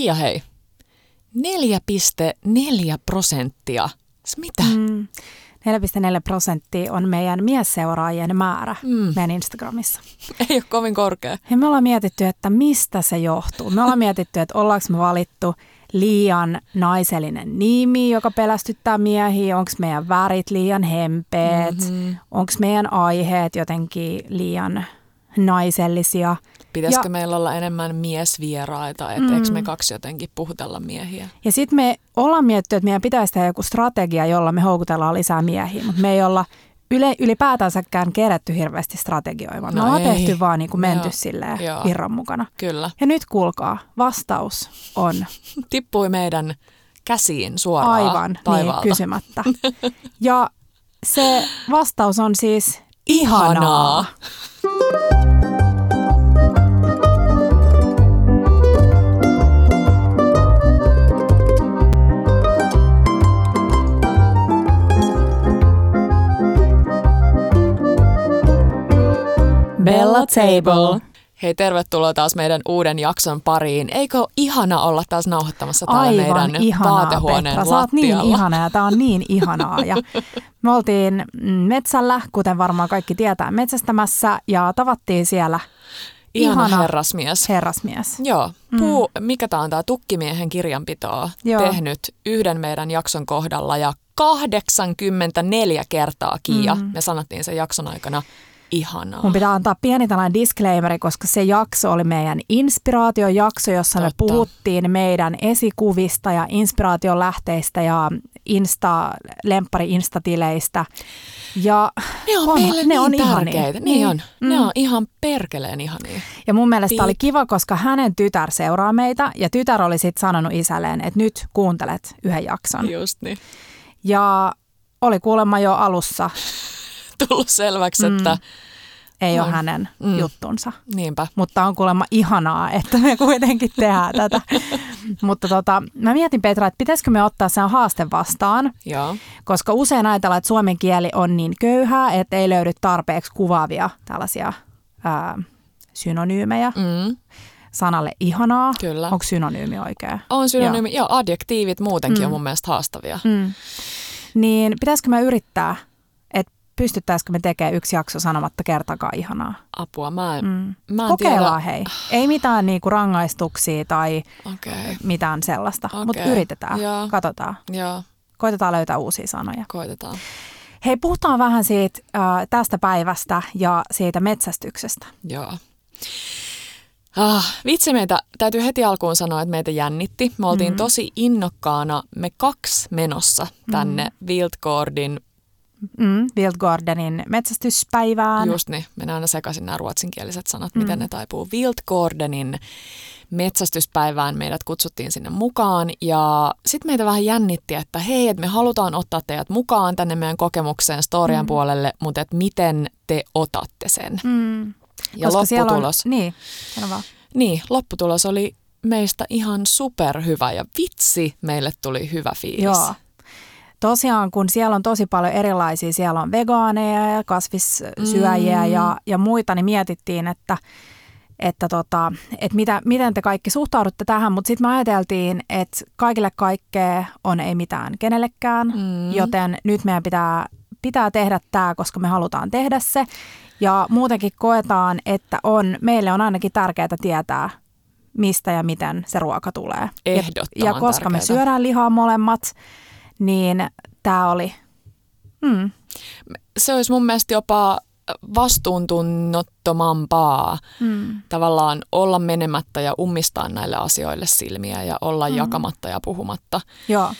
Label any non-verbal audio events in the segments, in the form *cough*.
Kiia hei, 4,4 prosenttia. Mitä? Mm. 4,4 prosenttia on meidän miesseuraajien määrä mm. meidän Instagramissa. Ei ole kovin korkea. Ja me ollaan mietitty, että mistä se johtuu. Me ollaan mietitty, että ollaanko me valittu liian naisellinen nimi, joka pelästyttää miehiä, onko meidän värit liian hempeet, mm-hmm. onko meidän aiheet jotenkin liian naisellisia – Pitäisikö ja, meillä olla enemmän miesvieraita, että mm. eikö me kaksi jotenkin puhutella miehiä? Ja sitten me ollaan miettinyt, että meidän pitäisi tehdä joku strategia, jolla me houkutellaan lisää miehiä, mutta me ei olla yle, ylipäätänsäkään kerätty hirveästi strategioimaan. No me ollaan tehty vaan niin kuin menty Joo. silleen virran mukana. Kyllä. Ja nyt kuulkaa, vastaus on... *laughs* Tippui meidän käsiin suoraan Aivan, niin, taivaalta. niin, kysymättä. *laughs* Ja se vastaus on siis ihanaa. ihanaa. Bella Table. Hei, tervetuloa taas meidän uuden jakson pariin. Eikö ole ihana olla taas nauhoittamassa täällä Aivan meidän ihanaa, vaatehuoneen Petra. Sä oot niin ihana ja tää on niin ihanaa. Ja me oltiin metsällä, kuten varmaan kaikki tietää, metsästämässä ja tavattiin siellä Ihana, ihana herrasmies. Herrasmies. Joo. Mm. Puu, mm. mikä tämä on tämä Tukkimiehen kirjanpitoa Joo. tehnyt yhden meidän jakson kohdalla ja 84 kertaa Kiia. Mm. Me sanottiin sen jakson aikana Ihanaa. Mun pitää antaa pieni tällainen disclaimeri, koska se jakso oli meidän inspiraatiojakso, jossa Totta. me puhuttiin meidän esikuvista ja inspiraation lähteistä ja insta, lemppari instatileistä. Ja ne on, on meille ne niin on tärkeitä. Niin, niin on. Mm. Ne on ihan perkeleen ihania. Ja mun mielestä Piip. oli kiva, koska hänen tytär seuraa meitä ja tytär oli sitten sanonut isälleen, että nyt kuuntelet yhden jakson. Just niin. Ja oli kuulemma jo alussa *laughs* tullut selväksi, mm. että ei no. ole hänen mm. juttunsa. Niinpä. Mutta on kuulemma ihanaa, että me kuitenkin tehdään tätä. *laughs* Mutta tota, mä mietin Petra, että pitäisikö me ottaa sen haaste vastaan. Joo. Koska usein ajatellaan, että suomen kieli on niin köyhää, että ei löydy tarpeeksi kuvaavia tällaisia ää, synonyymejä. Mm sanalle ihanaa. Kyllä. Onko synonyymi oikea? On synonyymi. Joo, adjektiivit muutenkin mm. on mun mielestä haastavia. Mm. Niin pitäisikö me yrittää pystyttäisikö me tekemään yksi jakso sanomatta kertakaan ihanaa? Apua, mä en, mm. mä en Kokeillaan tiedä. hei. Ei mitään niinku rangaistuksia tai okay. mitään sellaista, okay. mutta yritetään, Joo. katsotaan. Joo. Koitetaan löytää uusia sanoja. Koitetaan. Hei, puhutaan vähän siitä äh, tästä päivästä ja siitä metsästyksestä. Joo. Ah, vitsi meitä, täytyy heti alkuun sanoa, että meitä jännitti. Me oltiin mm. tosi innokkaana, me kaksi menossa tänne mm. Wildgårdin Mm, Wildgardenin metsästyspäivään. Just niin, mennään aina sekaisin nämä ruotsinkieliset sanat, mm. miten ne taipuu. Wildgardenin metsästyspäivään meidät kutsuttiin sinne mukaan ja sitten meitä vähän jännitti, että hei, että me halutaan ottaa teidät mukaan tänne meidän kokemukseen storian mm. puolelle, mutta että miten te otatte sen. Mm. Ja Koska lopputulos. On, niin, sano Niin, lopputulos oli meistä ihan superhyvä ja vitsi, meille tuli hyvä fiilis. Joo, tosiaan, kun siellä on tosi paljon erilaisia, siellä on vegaaneja ja kasvissyöjiä mm. ja, ja muita, niin mietittiin, että, että, tota, että mitä, miten te kaikki suhtaudutte tähän, mutta sitten me ajateltiin, että kaikille kaikkea on ei mitään kenellekään, mm. joten nyt meidän pitää, pitää tehdä tämä, koska me halutaan tehdä se. Ja muutenkin koetaan, että on, meille on ainakin tärkeää tietää, mistä ja miten se ruoka tulee. Ehdottoman Ja, ja koska tärkeää. me syödään lihaa molemmat, niin tämä oli... Hmm. Se olisi mun mielestä jopa vastuuntunnottomampaa hmm. tavallaan olla menemättä ja ummistaa näille asioille silmiä ja olla hmm. jakamatta ja puhumatta. Joo.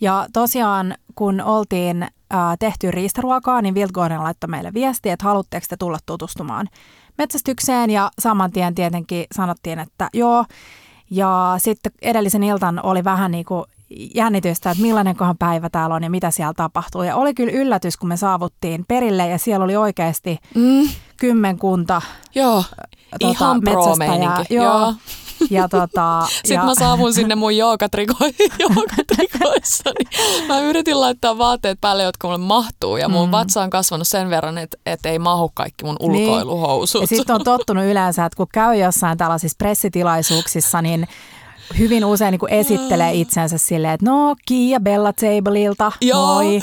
Ja tosiaan, kun oltiin äh, tehty riistaruokaa, niin Wildgården laittoi meille viestiä, että haluatteko te tulla tutustumaan metsästykseen. Ja saman tien tietenkin sanottiin, että joo. Ja sitten edellisen iltan oli vähän niin kuin jännitystä, että millainen kohan päivä täällä on ja mitä siellä tapahtuu. Ja oli kyllä yllätys, kun me saavuttiin perille ja siellä oli oikeasti mm. kymmenkunta Joo, tuota, ihan pro Joo. Joo. Ja tota, *laughs* Sitten ja... mä saavun sinne mun *laughs* joogatrikoissa, niin mä yritin laittaa vaatteet päälle, jotka mulle mahtuu. Ja mun mm. vatsa on kasvanut sen verran, että, että ei mahu kaikki mun niin. ulkoiluhousut. Niin. Ja sitten on tottunut yleensä, että kun käy jossain tällaisissa pressitilaisuuksissa, niin hyvin usein niin kuin esittelee itsensä silleen, että no Kiia Bella Tableilta, moi.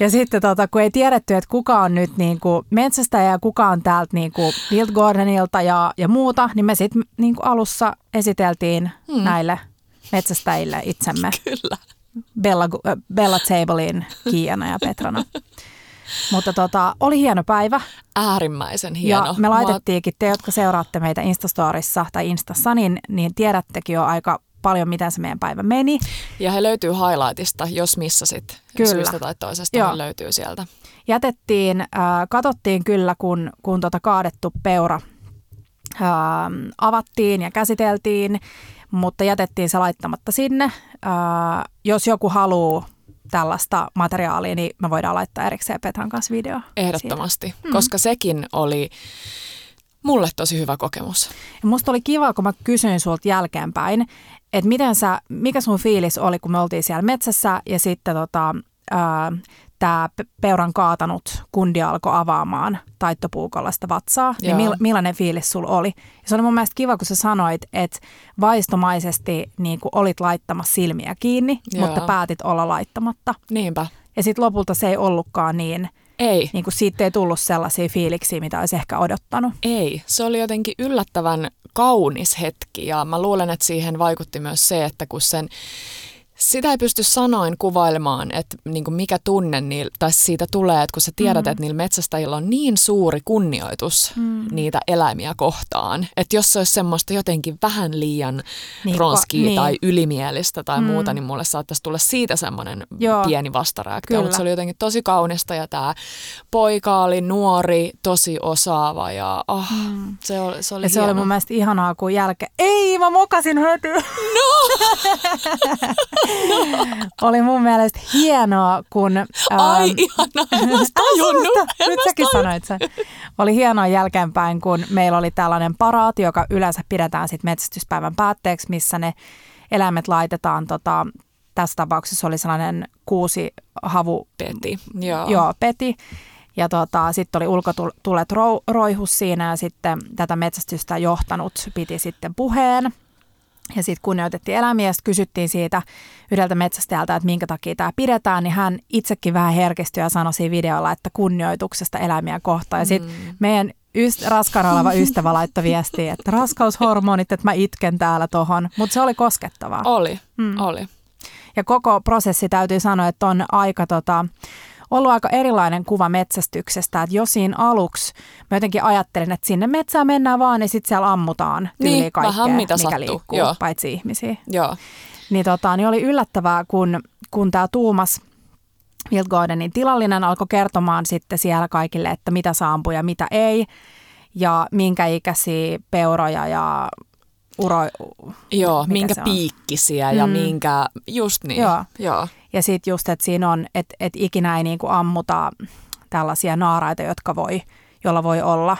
Ja sitten tota, kun ei tiedetty, että kuka on nyt niin kuin metsästäjä ja kuka on täältä niin kuin Wild Gardenilta ja, ja muuta, niin me sitten niin kuin alussa esiteltiin hmm. näille metsästäjille itsemme *laughs* Kyllä. Bella, äh, Bella Tablein Kiiana ja Petrana. *laughs* Mutta tota, oli hieno päivä Äärimmäisen hieno. ja me laitettiinkin, te jotka seuraatte meitä Instastorissa tai Instassa, niin, niin tiedättekin jo aika paljon, miten se meidän päivä meni. Ja he löytyy highlightista, jos missasit Kyllä. syystä tai toisesta, Joo. niin löytyy sieltä. Jätettiin, äh, katsottiin kyllä, kun, kun tota kaadettu peura äh, avattiin ja käsiteltiin, mutta jätettiin se laittamatta sinne. Äh, jos joku haluaa tällaista materiaalia, niin me voidaan laittaa erikseen Petran kanssa video. Ehdottomasti, mm. koska sekin oli mulle tosi hyvä kokemus. Ja musta oli kiva, kun mä kysyin sulta jälkeenpäin, että miten sä, mikä sun fiilis oli, kun me oltiin siellä metsässä ja sitten tota, tämä peuran kaatanut kundi alkoi avaamaan taittopuukolla sitä vatsaa, niin Joo. mil, millainen fiilis sulla oli? Ja se oli mun mielestä kiva, kun sä sanoit, että vaistomaisesti niin kuin olit laittamassa silmiä kiinni, Joo. mutta päätit olla laittamatta. Niinpä. Ja sitten lopulta se ei ollutkaan niin, Ei. niin kuin siitä ei tullut sellaisia fiiliksiä, mitä olisi ehkä odottanut. Ei, se oli jotenkin yllättävän kaunis hetki ja mä luulen, että siihen vaikutti myös se, että kun sen sitä ei pysty sanoin kuvailemaan, että niin kuin mikä tunne niillä, tai siitä tulee, että kun sä tiedät, mm. että niillä metsästäjillä on niin suuri kunnioitus mm. niitä eläimiä kohtaan, että jos se olisi semmoista jotenkin vähän liian Niin, ronskia niin. tai ylimielistä tai mm. muuta, niin mulle saattaisi tulla siitä semmoinen Joo. pieni vastareaktio, Kyllä. mutta se oli jotenkin tosi kaunista ja tämä poika oli nuori, tosi osaava ja oh, mm. se oli, se oli Ja se hieno. oli mun mielestä ihanaa, kun jälkeen, ei mä mokasin höty. No! *laughs* oli mun mielestä hienoa, kun... Ai ähm, ihanaa, en mä sitä tajunnut. Älä En Nyt säkin sanoit sen. Oli hienoa jälkeenpäin, kun meillä oli tällainen paraati, joka yleensä pidetään sit metsästyspäivän päätteeksi, missä ne eläimet laitetaan, tota, tässä tapauksessa oli sellainen kuusi havu Peti, joo. Joo, peti. Ja tota, sitten oli ulkotulet ro, roihus siinä ja sitten tätä metsästystä johtanut piti sitten puheen. Ja sitten kunnioitettiin eläimiä ja kysyttiin siitä yhdeltä metsästäjältä, että minkä takia tämä pidetään, niin hän itsekin vähän herkistyi ja sanoi siinä videolla, että kunnioituksesta eläimiä kohtaan. Ja sitten mm. meidän yst- raskaana oleva ystävä laittoi viestiä, että raskaushormonit, että mä itken täällä tohon. Mutta se oli koskettavaa. Oli, mm. oli. Ja koko prosessi täytyy sanoa, että on aika tota, ollut aika erilainen kuva metsästyksestä, että jos siinä aluksi mä jotenkin ajattelin, että sinne metsään mennään vaan ja sitten siellä ammutaan Niin, kaikkea, vähän mitä mikä sattuu, liikkuu, joo. paitsi ihmisiä. Joo, Niin, tota, niin oli yllättävää, kun, kun tämä Tuumas Wild Gardenin tilallinen alkoi kertomaan sitten siellä kaikille, että mitä saa ampua ja mitä ei, ja minkä ikäisiä peuroja ja uro, joo mikä minkä piikkisiä ja Mm. minkä, just niin. Joo. joo. Ja sitten just, että siinä on, että et ikinä ei niinku ammuta tällaisia naaraita, jotka voi, jolla voi olla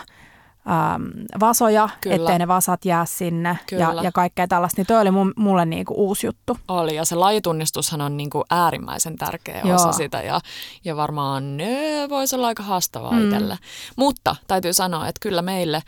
äm, vasoja, Kyllä. ettei ne vasat jää sinne ja, Kyllä. ja kaikkea tällaista. Niin toi oli mun, mulle niinku uusi juttu. Oli, ja se lajitunnistushan on niin kuin äärimmäisen tärkeä Joo. osa sitä, ja, ja varmaan ne voisi olla aika haastavaa mm. itselle. Mutta täytyy sanoa, että kyllä meille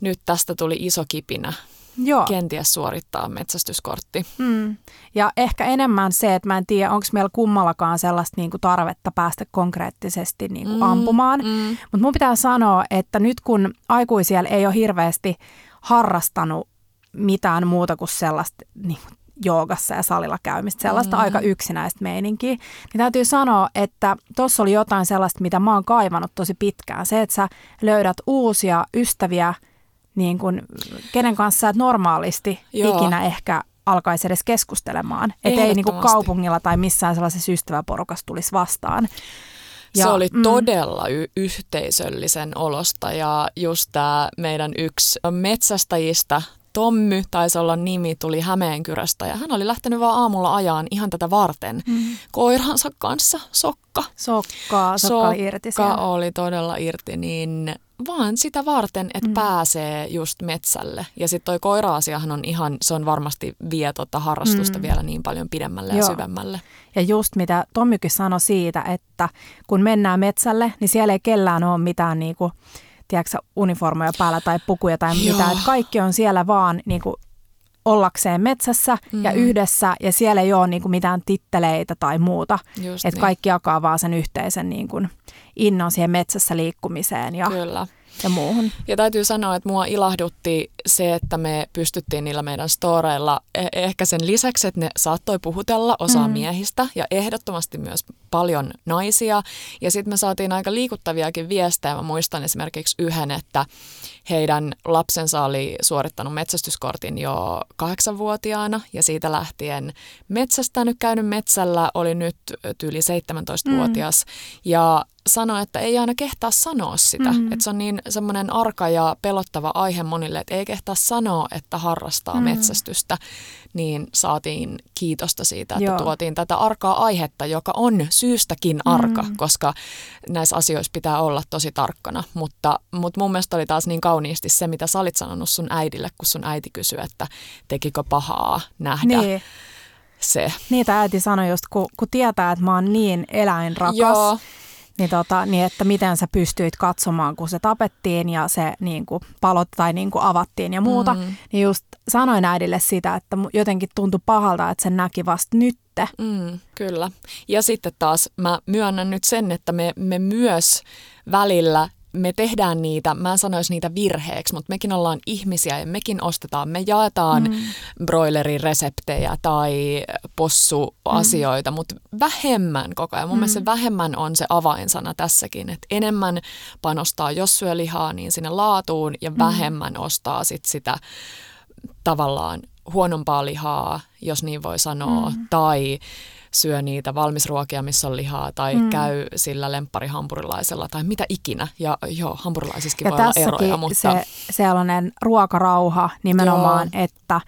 nyt tästä tuli iso kipinä Joo. kenties suorittaa metsästyskortti. Mm. Ja ehkä enemmän se, että mä en tiedä, onko meillä kummallakaan sellaista niinku tarvetta päästä konkreettisesti niinku Mm, ampumaan. mm. Mutta mun pitää sanoa, että nyt kun aikuisia ei ole hirveästi harrastanut mitään muuta kuin sellaista niin kuin joogassa ja salilla käymistä, sellaista Mm. aika yksinäistä meininkiä, niin täytyy sanoa, että tuossa oli jotain sellaista, mitä mä oon kaivannut tosi pitkään. Se, että sä löydät uusia ystäviä, niin kuin, kenen kanssa et normaalisti Joo. ikinä ehkä alkaisi edes keskustelemaan. Että ei niin kuin kaupungilla tai missään sellaisessa ystäväporukassa tulisi vastaan. se oli mm, todella y- yhteisöllisen olosta ja just tämä meidän yksi metsästäjistä, Tommy taisi olla nimi, tuli Hämeenkyrästä ja hän oli lähtenyt vaan aamulla ajaan ihan tätä varten mm, koiransa kanssa, Sokka. sokkaa, sokka oli irti Sokka siellä. oli todella irti, niin vaan sitä varten, että Mm. pääsee just metsälle. Ja sitten toi koira-asiahan on ihan, se on varmasti vie tota harrastusta mm. vielä niin paljon pidemmälle Joo. ja syvemmälle. Ja just mitä Tommykin sanoi siitä, että kun mennään metsälle, niin siellä ei kellään ole mitään niinku, tiedätkö, uniformoja päällä tai pukuja tai Joo. mitään. Että kaikki on siellä vaan niinku, ollakseen metsässä mm. ja yhdessä ja siellä ei ole niin kuin mitään titteleitä tai muuta. Että niin. kaikki jakaa vaan sen yhteisen niin kuin innon siihen metsässä liikkumiseen. Ja, Kyllä ja muuhun. Ja täytyy sanoa, että mua ilahdutti se, että me pystyttiin niillä meidän storeilla eh- ehkä sen lisäksi, että ne saattoi puhutella osaa mm. miehistä ja ehdottomasti myös paljon naisia. Ja sitten me saatiin aika liikuttaviakin viestejä. Mä muistan esimerkiksi yhden, että heidän lapsensa oli suorittanut metsästyskortin jo kahdeksanvuotiaana ja siitä lähtien metsästänyt, käynyt metsällä, oli nyt yli 17-vuotias. Mm. Ja sanoi, että ei aina kehtaa sanoa sitä. Mm. Että se on niin semmoinen arka ja pelottava aihe monille, että ei kehtaa sanoa, että harrastaa mm. metsästystä. Niin saatiin kiitosta siitä, että Joo. tuotiin tätä arkaa aihetta, joka on syystäkin arka, mm. koska näissä asioissa pitää olla tosi tarkkana. Mutta, mutta mun mielestä oli taas niin kauniisti se, mitä sä olit sanonut sun äidille, kun sun äiti kysyi, että tekikö pahaa nähdä. Niin se. Niitä äiti sanoi just, kun, kun tietää, että mä oon niin eläinrakas, Joo niin, tota, niin että miten sä pystyit katsomaan, kun se tapettiin ja se niin kuin, palot tai niin kuin, avattiin ja muuta. Mm. Niin just sanoin äidille sitä, että jotenkin tuntui pahalta, että se näki vasta nytte. Mm, kyllä. Ja sitten taas mä myönnän nyt sen, että me, me myös välillä me tehdään niitä, mä en sanoisi niitä virheeksi, mutta mekin ollaan ihmisiä ja mekin ostetaan, me jaetaan mm. broilerin reseptejä tai possuasioita, mm. mutta vähemmän koko ajan. Mun mm. mielestä se vähemmän on se avainsana tässäkin, että enemmän panostaa, jos syö lihaa, niin sinne laatuun ja mm. vähemmän ostaa sit sitä tavallaan huonompaa lihaa, jos niin voi sanoa, mm. tai syö niitä valmisruokia, missä on lihaa, tai mm. käy sillä lempparihampurilaisella, tai mitä ikinä. Ja joo, hampurilaisissakin ja voi olla eroja, mutta... se sellainen ruokarauha nimenomaan, joo. että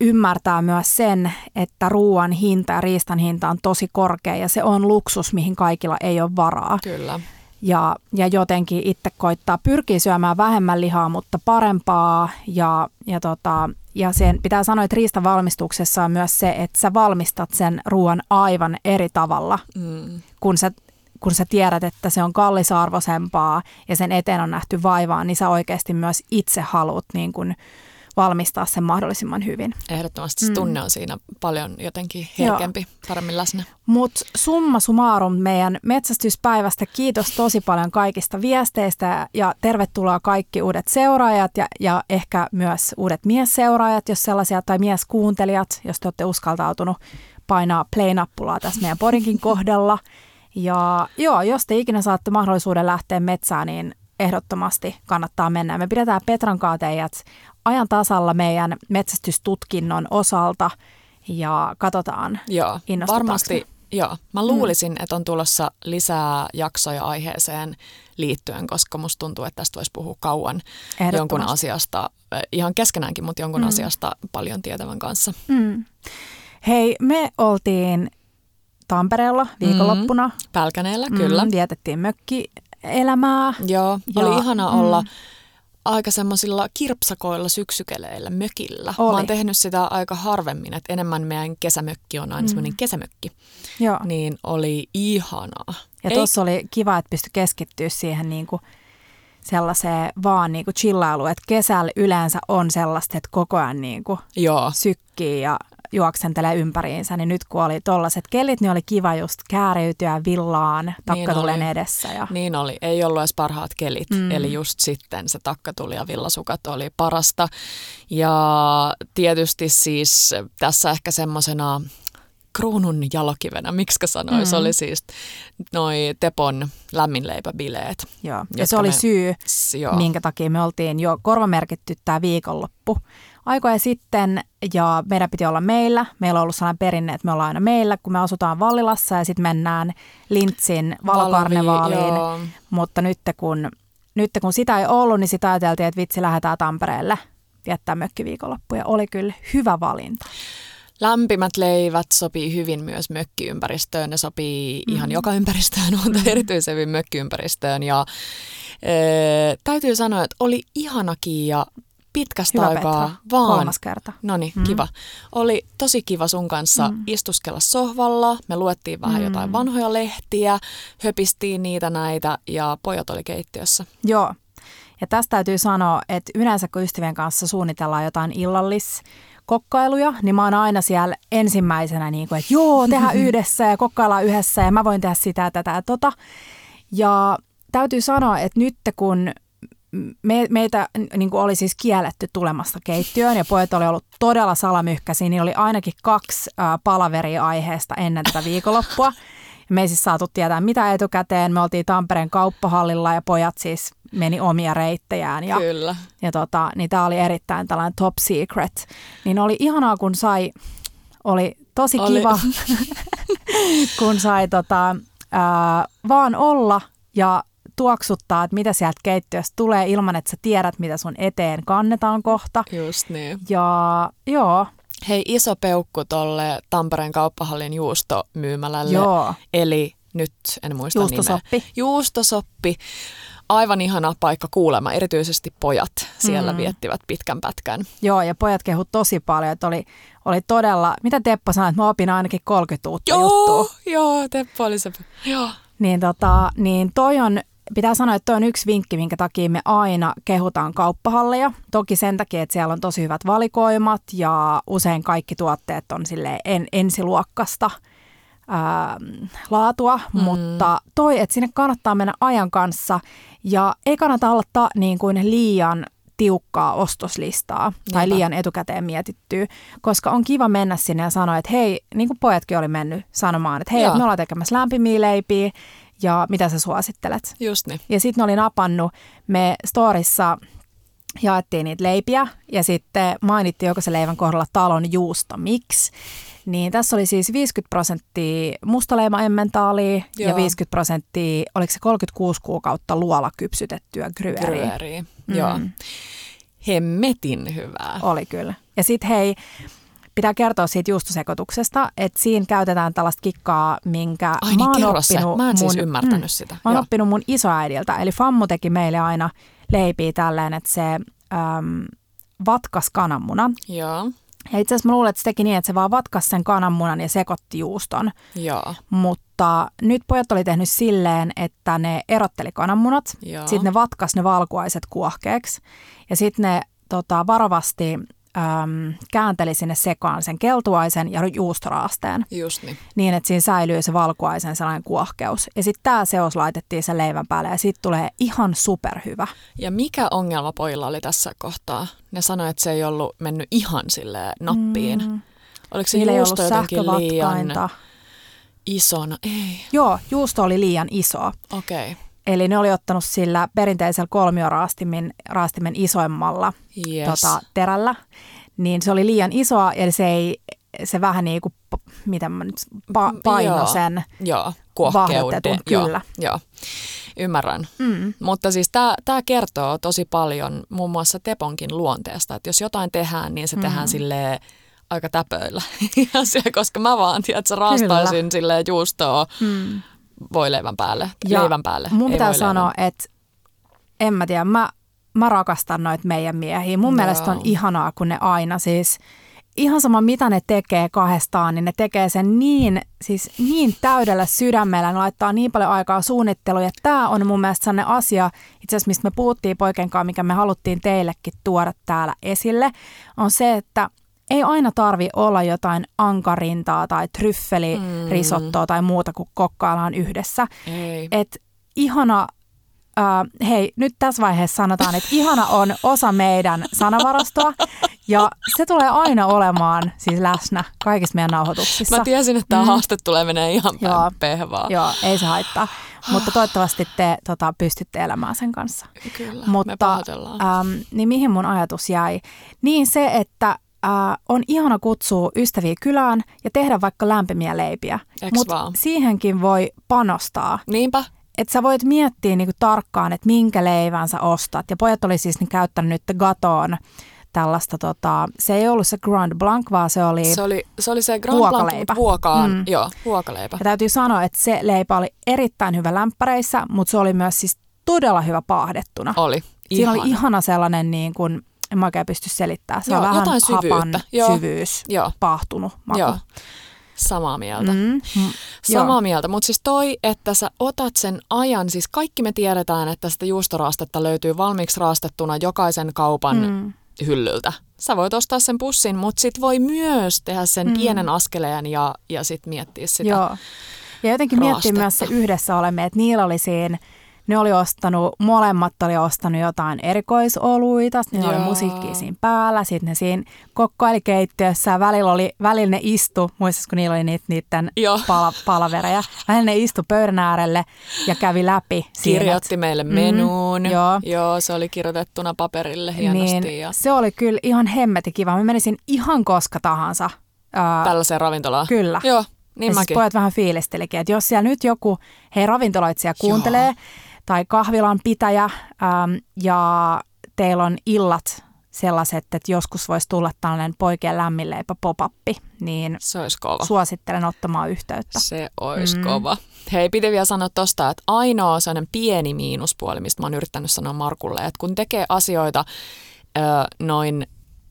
ymmärtää myös sen, että ruoan hinta ja riistan hinta on tosi korkea, ja se on luksus, mihin kaikilla ei ole varaa. Kyllä. Ja, ja jotenkin itse koittaa pyrkiä syömään vähemmän lihaa, mutta parempaa ja, ja tota, ja sen pitää sanoa, että riistan valmistuksessa on myös se, että sä valmistat sen ruoan aivan eri tavalla, mm. kun sä kun sä tiedät, että se on kallisarvoisempaa ja sen eteen on nähty vaivaa, niin sä oikeasti myös itse haluat niin kun valmistaa sen mahdollisimman hyvin. Ehdottomasti se mm. tunne on siinä paljon jotenkin herkempi, Joo. paremmin läsnä. Mutta summa summarum meidän metsästyspäivästä. Kiitos tosi paljon kaikista viesteistä ja tervetuloa kaikki uudet seuraajat ja, ja ehkä myös uudet miesseuraajat, jos sellaisia, tai mieskuuntelijat, jos te olette uskaltautunut painaa play-nappulaa tässä meidän podinkin kohdalla. Ja joo, jos te ikinä saatte mahdollisuuden lähteä metsään, niin ehdottomasti kannattaa mennä. Me pidetään Petran teidät ajan tasalla meidän metsästystutkinnon osalta ja katsotaan Joo, varmasti. Joo, mä luulisin, mm. että on tulossa lisää jaksoja aiheeseen liittyen, koska musta tuntuu, että tästä voisi puhua kauan jonkun asiasta, eh, ihan keskenäänkin, mutta jonkun mm. asiasta paljon tietävän kanssa. Mm. Hei, me oltiin Tampereella viikonloppuna. Mm. Pälkäneellä, kyllä. Mm, vietettiin mökkielämää. Joo, ja, oli ihana mm. olla aika semmoisilla kirpsakoilla syksykeleillä mökillä. Oli. Mä oon tehnyt sitä aika harvemmin, että enemmän meidän kesämökki on aina mm. semmoinen kesämökki. Joo. Niin oli ihanaa. Ja tuossa oli kiva, että pystyi keskittyä siihen niin kuin sellaiseen vaan niin kuin chillailuun, että kesällä yleensä on sellaista, että koko ajan niin kuin Joo. sykkii ja juoksentelee ympäriinsä, niin nyt kun oli tollaset kelit, niin oli kiva just kääriytyä villaan takkatulen niin edessä. Ja... Niin oli, ei ollut edes parhaat kelit, mm. eli just sitten se takkatuli ja villasukat oli parasta. Ja tietysti siis tässä ehkä semmoisena kruunun jalokivenä, miksi sanoisi, mm. oli siis noi Tepon lämminleipäbileet. Joo, ja se oli me, syy, joo. minkä takia me oltiin jo korvamerkitty tämä viikonloppu aikoja sitten ja meidän piti olla meillä. Meillä on ollut sellainen perinne, että me ollaan aina meillä, kun me asutaan Vallilassa ja sitten mennään Lintsin valokarnevaaliin. Mutta nyt kun, nyt kun sitä ei ollut, niin sitä ajateltiin, että vitsi lähdetään Tampereelle viettää mökkiviikonloppu ja oli kyllä hyvä valinta. Lämpimät leivät sopii hyvin myös mökkiympäristöön. Ne sopii mm. ihan joka ympäristöön, *laughs* mutta mm. erityisen hyvin mökkiympäristöön. Ja e, täytyy sanoa, että oli ihanakin ja pitkästä Hyvä aikaa Petra. vaan. Kolmas kerta. No niin, mm. kiva. Oli tosi kiva sun kanssa mm. istuskella sohvalla. Me luettiin vähän mm. jotain vanhoja lehtiä, höpistiin niitä näitä ja pojat oli keittiössä. Joo. Ja tästä täytyy sanoa, että yleensä kun ystävien kanssa suunnitellaan jotain illallis kokkailuja, niin mä oon aina siellä ensimmäisenä niin kuin, että joo, tehdään *laughs* yhdessä ja kokkaillaan yhdessä ja mä voin tehdä sitä, tätä ja tota. Ja täytyy sanoa, että nyt kun me, meitä niin kuin oli siis kielletty tulemasta keittiöön ja pojat oli ollut todella salamyhkäisiä, niin oli ainakin kaksi ää, palaveria aiheesta ennen tätä viikonloppua. Me ei siis saatu tietää mitä etukäteen. Me oltiin Tampereen kauppahallilla ja pojat siis meni omia reittejään. Ja, Kyllä. Ja tota, niin tämä oli erittäin tällainen top secret. Niin oli ihanaa, kun sai, oli tosi Oli. kiva, *laughs* kun sai tota, ää, vaan olla ja tuoksuttaa, että mitä sieltä keittiöstä tulee ilman, että sä tiedät, mitä sun eteen kannetaan kohta. Just niin. Ja joo, Hei, iso peukku tolle Tampereen kauppahallin juustomyymälälle. joo, Eli nyt en muista Juustosoppi. nimeä. Juustosoppi. Aivan ihana paikka kuulema. Erityisesti pojat siellä Mm. viettivät pitkän pätkän. joo, ja pojat kehut tosi paljon, että oli, oli todella, mitä Teppo sanoi, että mä opin ainakin 30 uutta juttua. joo, Teppo oli se. Joo. Niin, tota, niin toi on, pitää sanoa, että on yksi vinkki, minkä takia me aina kehutaan kauppahalleja. Toki sen takia, että siellä on tosi hyvät valikoimat ja usein kaikki tuotteet on sille en, ensiluokkasta ää, laatua, mm. mutta toi, että sinne kannattaa mennä ajan kanssa ja ei kannata olla ta, niin kuin liian tiukkaa ostoslistaa tai Niinpä. liian etukäteen mietittyä, koska on kiva mennä sinne ja sanoa, että hei, niin kuin pojatkin oli mennyt sanomaan, että hei, että me ollaan tekemässä lämpimiä leipiä ja mitä sä suosittelet. Just niin. Ja sitten ne oli napannut, me storissa jaettiin niitä leipiä ja sitten mainittiin jokaisen leivän kohdalla talon juusto. Miksi? Niin tässä oli siis 50 prosenttia mustaleima-emmentaalia ja Joo. 50 prosenttia, oliko se 36 kuukautta luola kypsytettyä gruyeriä. Gruyeriä. Mm. Joo. Hemmetin hyvää. Oli kyllä. Ja sitten hei, pitää kertoa siitä juustosekoituksesta, että siinä käytetään tällaista kikkaa, minkä Ai niin, mä oon kerro se. oppinut Mä en siis mun, ymmärtänyt sitä. Mä oon Joo. oppinut mun isoäidiltä, eli Fammu teki meille aina leipiä tälleen, että se äm, vatkas kananmunan. Joo. Ja itse asiassa mä luulen, että se teki niin, että se vaan vatkas sen kananmunan ja sekoitti juuston. Joo. Mutta nyt pojat oli tehnyt silleen, että ne erotteli kananmunat, sitten ne vatkas ne valkuaiset kuohkeeksi ja sitten ne tota, varovasti äm, käänteli sinne sekaan sen keltuaisen ja juustoraasteen Just niin. niin, että siinä säilyy se valkuaisen sellainen kuohkeus. Ja sitten tämä seos laitettiin sen leivän päälle ja siitä tulee ihan superhyvä. Ja mikä ongelma pojilla oli tässä kohtaa? Ne sanoi, että se ei ollut mennyt ihan sille nappiin. Mm. Oliko se Niillä ei juusto ollut jotenkin liian isona? Ei, Joo, juusto oli liian iso. okei. Okay. Eli ne oli ottanut sillä perinteisellä kolmioraastimen raastimen isoimmalla Yes. tota, terällä. Niin se oli liian isoa ja se ei se vähän niin kuin, miten mä nyt, pa- paino Joo. sen. Joo. Vahdotetun, Joo, kyllä. Joo, ymmärrän. Mm. Mutta siis tämä kertoo tosi paljon muun muassa Teponkin luonteesta, että jos jotain tehdään, niin se mm. tehdään silleen aika täpöillä. *laughs* Koska mä vaan, tiedätkö, raastaisin silleen juustoa Mm. Voileivän päälle, Ja leivän päälle. Mun pitää sanoa, että en mä tiedä, mä, mä rakastan noita meidän miehiä. Mun Joo. mielestä on ihanaa, kun ne aina siis, ihan sama mitä ne tekee kahdestaan, niin ne tekee sen niin, siis niin täydellä sydämellä, ne laittaa niin paljon aikaa suunnitteluun. Ja tämä on mun mielestä sellainen asia, itse asiassa mistä me puhuttiin poikien kanssa, mikä me haluttiin teillekin tuoda täällä esille, on se, että ei aina tarvi olla jotain ankarintaa tai tryffelirisottoa tai muuta, kun kokkaillaan yhdessä. Ei. Et ihana, äh, hei nyt tässä vaiheessa sanotaan, että ihana on osa meidän sanavarastoa ja se tulee aina olemaan siis läsnä kaikissa meidän nauhoituksissa. Mä tiesin, että tämä mm. haaste tulee menee ihan Joo. pehvaa. Joo, ei se haittaa, mutta toivottavasti te tota, pystytte elämään sen kanssa. Kyllä, me Mutta pahoitellaan. äm, niin mihin mun ajatus jäi? Niin se, että äh, on ihana kutsua ystäviä kylään ja tehdä vaikka lämpimiä leipiä. Mutta siihenkin voi panostaa. Niinpä. että sä voit miettiä niinku tarkkaan, että minkä leivän sä ostat. Ja pojat oli siis niin käyttänyt nyt Gatoon tällaista, tota, se ei ollut se Grand Blanc, vaan se oli, Se oli se, oli se Grand Vuokaleipä. Blanc, mutta vuokaan, Mm. joo, vuokaleipä. ja täytyy sanoa, että se leipä oli erittäin hyvä lämpäreissä, mutta se oli myös siis todella hyvä paahdettuna. Oli. Siinä Ihana. oli ihana sellainen, niin kuin, en mä oikein pysty selittämään, se Joo, on vähän jotain syvyyttä. hapan Joo. syvyys, Joo. paahtunut maku. Joo. Samaa mieltä. Mm, mm, Samaa joo. mieltä, mutta siis toi, että sä otat sen ajan, siis kaikki me tiedetään, että sitä juustoraastetta löytyy valmiiksi raastettuna jokaisen kaupan Mm. hyllyltä. Sä voit ostaa sen pussin, mutta sit voi myös tehdä sen Mm. pienen askeleen ja, ja sit miettiä sitä. Joo. Ja jotenkin raastetta. myös se yhdessä olemme, että niillä oli siinä, ne oli ostanut, molemmat oli ostanut jotain erikoisoluita, sitten niillä oli Joo. musiikkia siinä päällä, sitten ne siinä kokkaili keittiössä välillä, oli, välillä ne istu, muistatko kun niillä oli niitä, niiden Joo. pala, palavereja, välillä ne istu pöydän äärelle ja kävi läpi siinä, Kirjoitti meille menuun. Mm, joo. joo, se oli kirjoitettuna paperille hienosti. niin ja se oli kyllä ihan hemmeti kiva. Mä menisin ihan koska tahansa. Ää, tällaiseen ravintolaan. Kyllä. Joo, niin ja siis mäkin. pojat vähän fiilistelikin, että jos siellä nyt joku, hei ravintoloitsija kuuntelee, Joo. Tai kahvilan pitäjä, äm, ja teillä on illat sellaiset, että joskus voisi tulla tällainen poikien lämminleipä pop-appi, niin Se olisi kova. suosittelen ottamaan yhteyttä. Se olisi Mm. mm. kova. Hei, piti vielä sanoa tosta, että ainoa sellainen pieni miinuspuoli, mistä mä oon yrittänyt sanoa Markulle, että kun tekee asioita ö, noin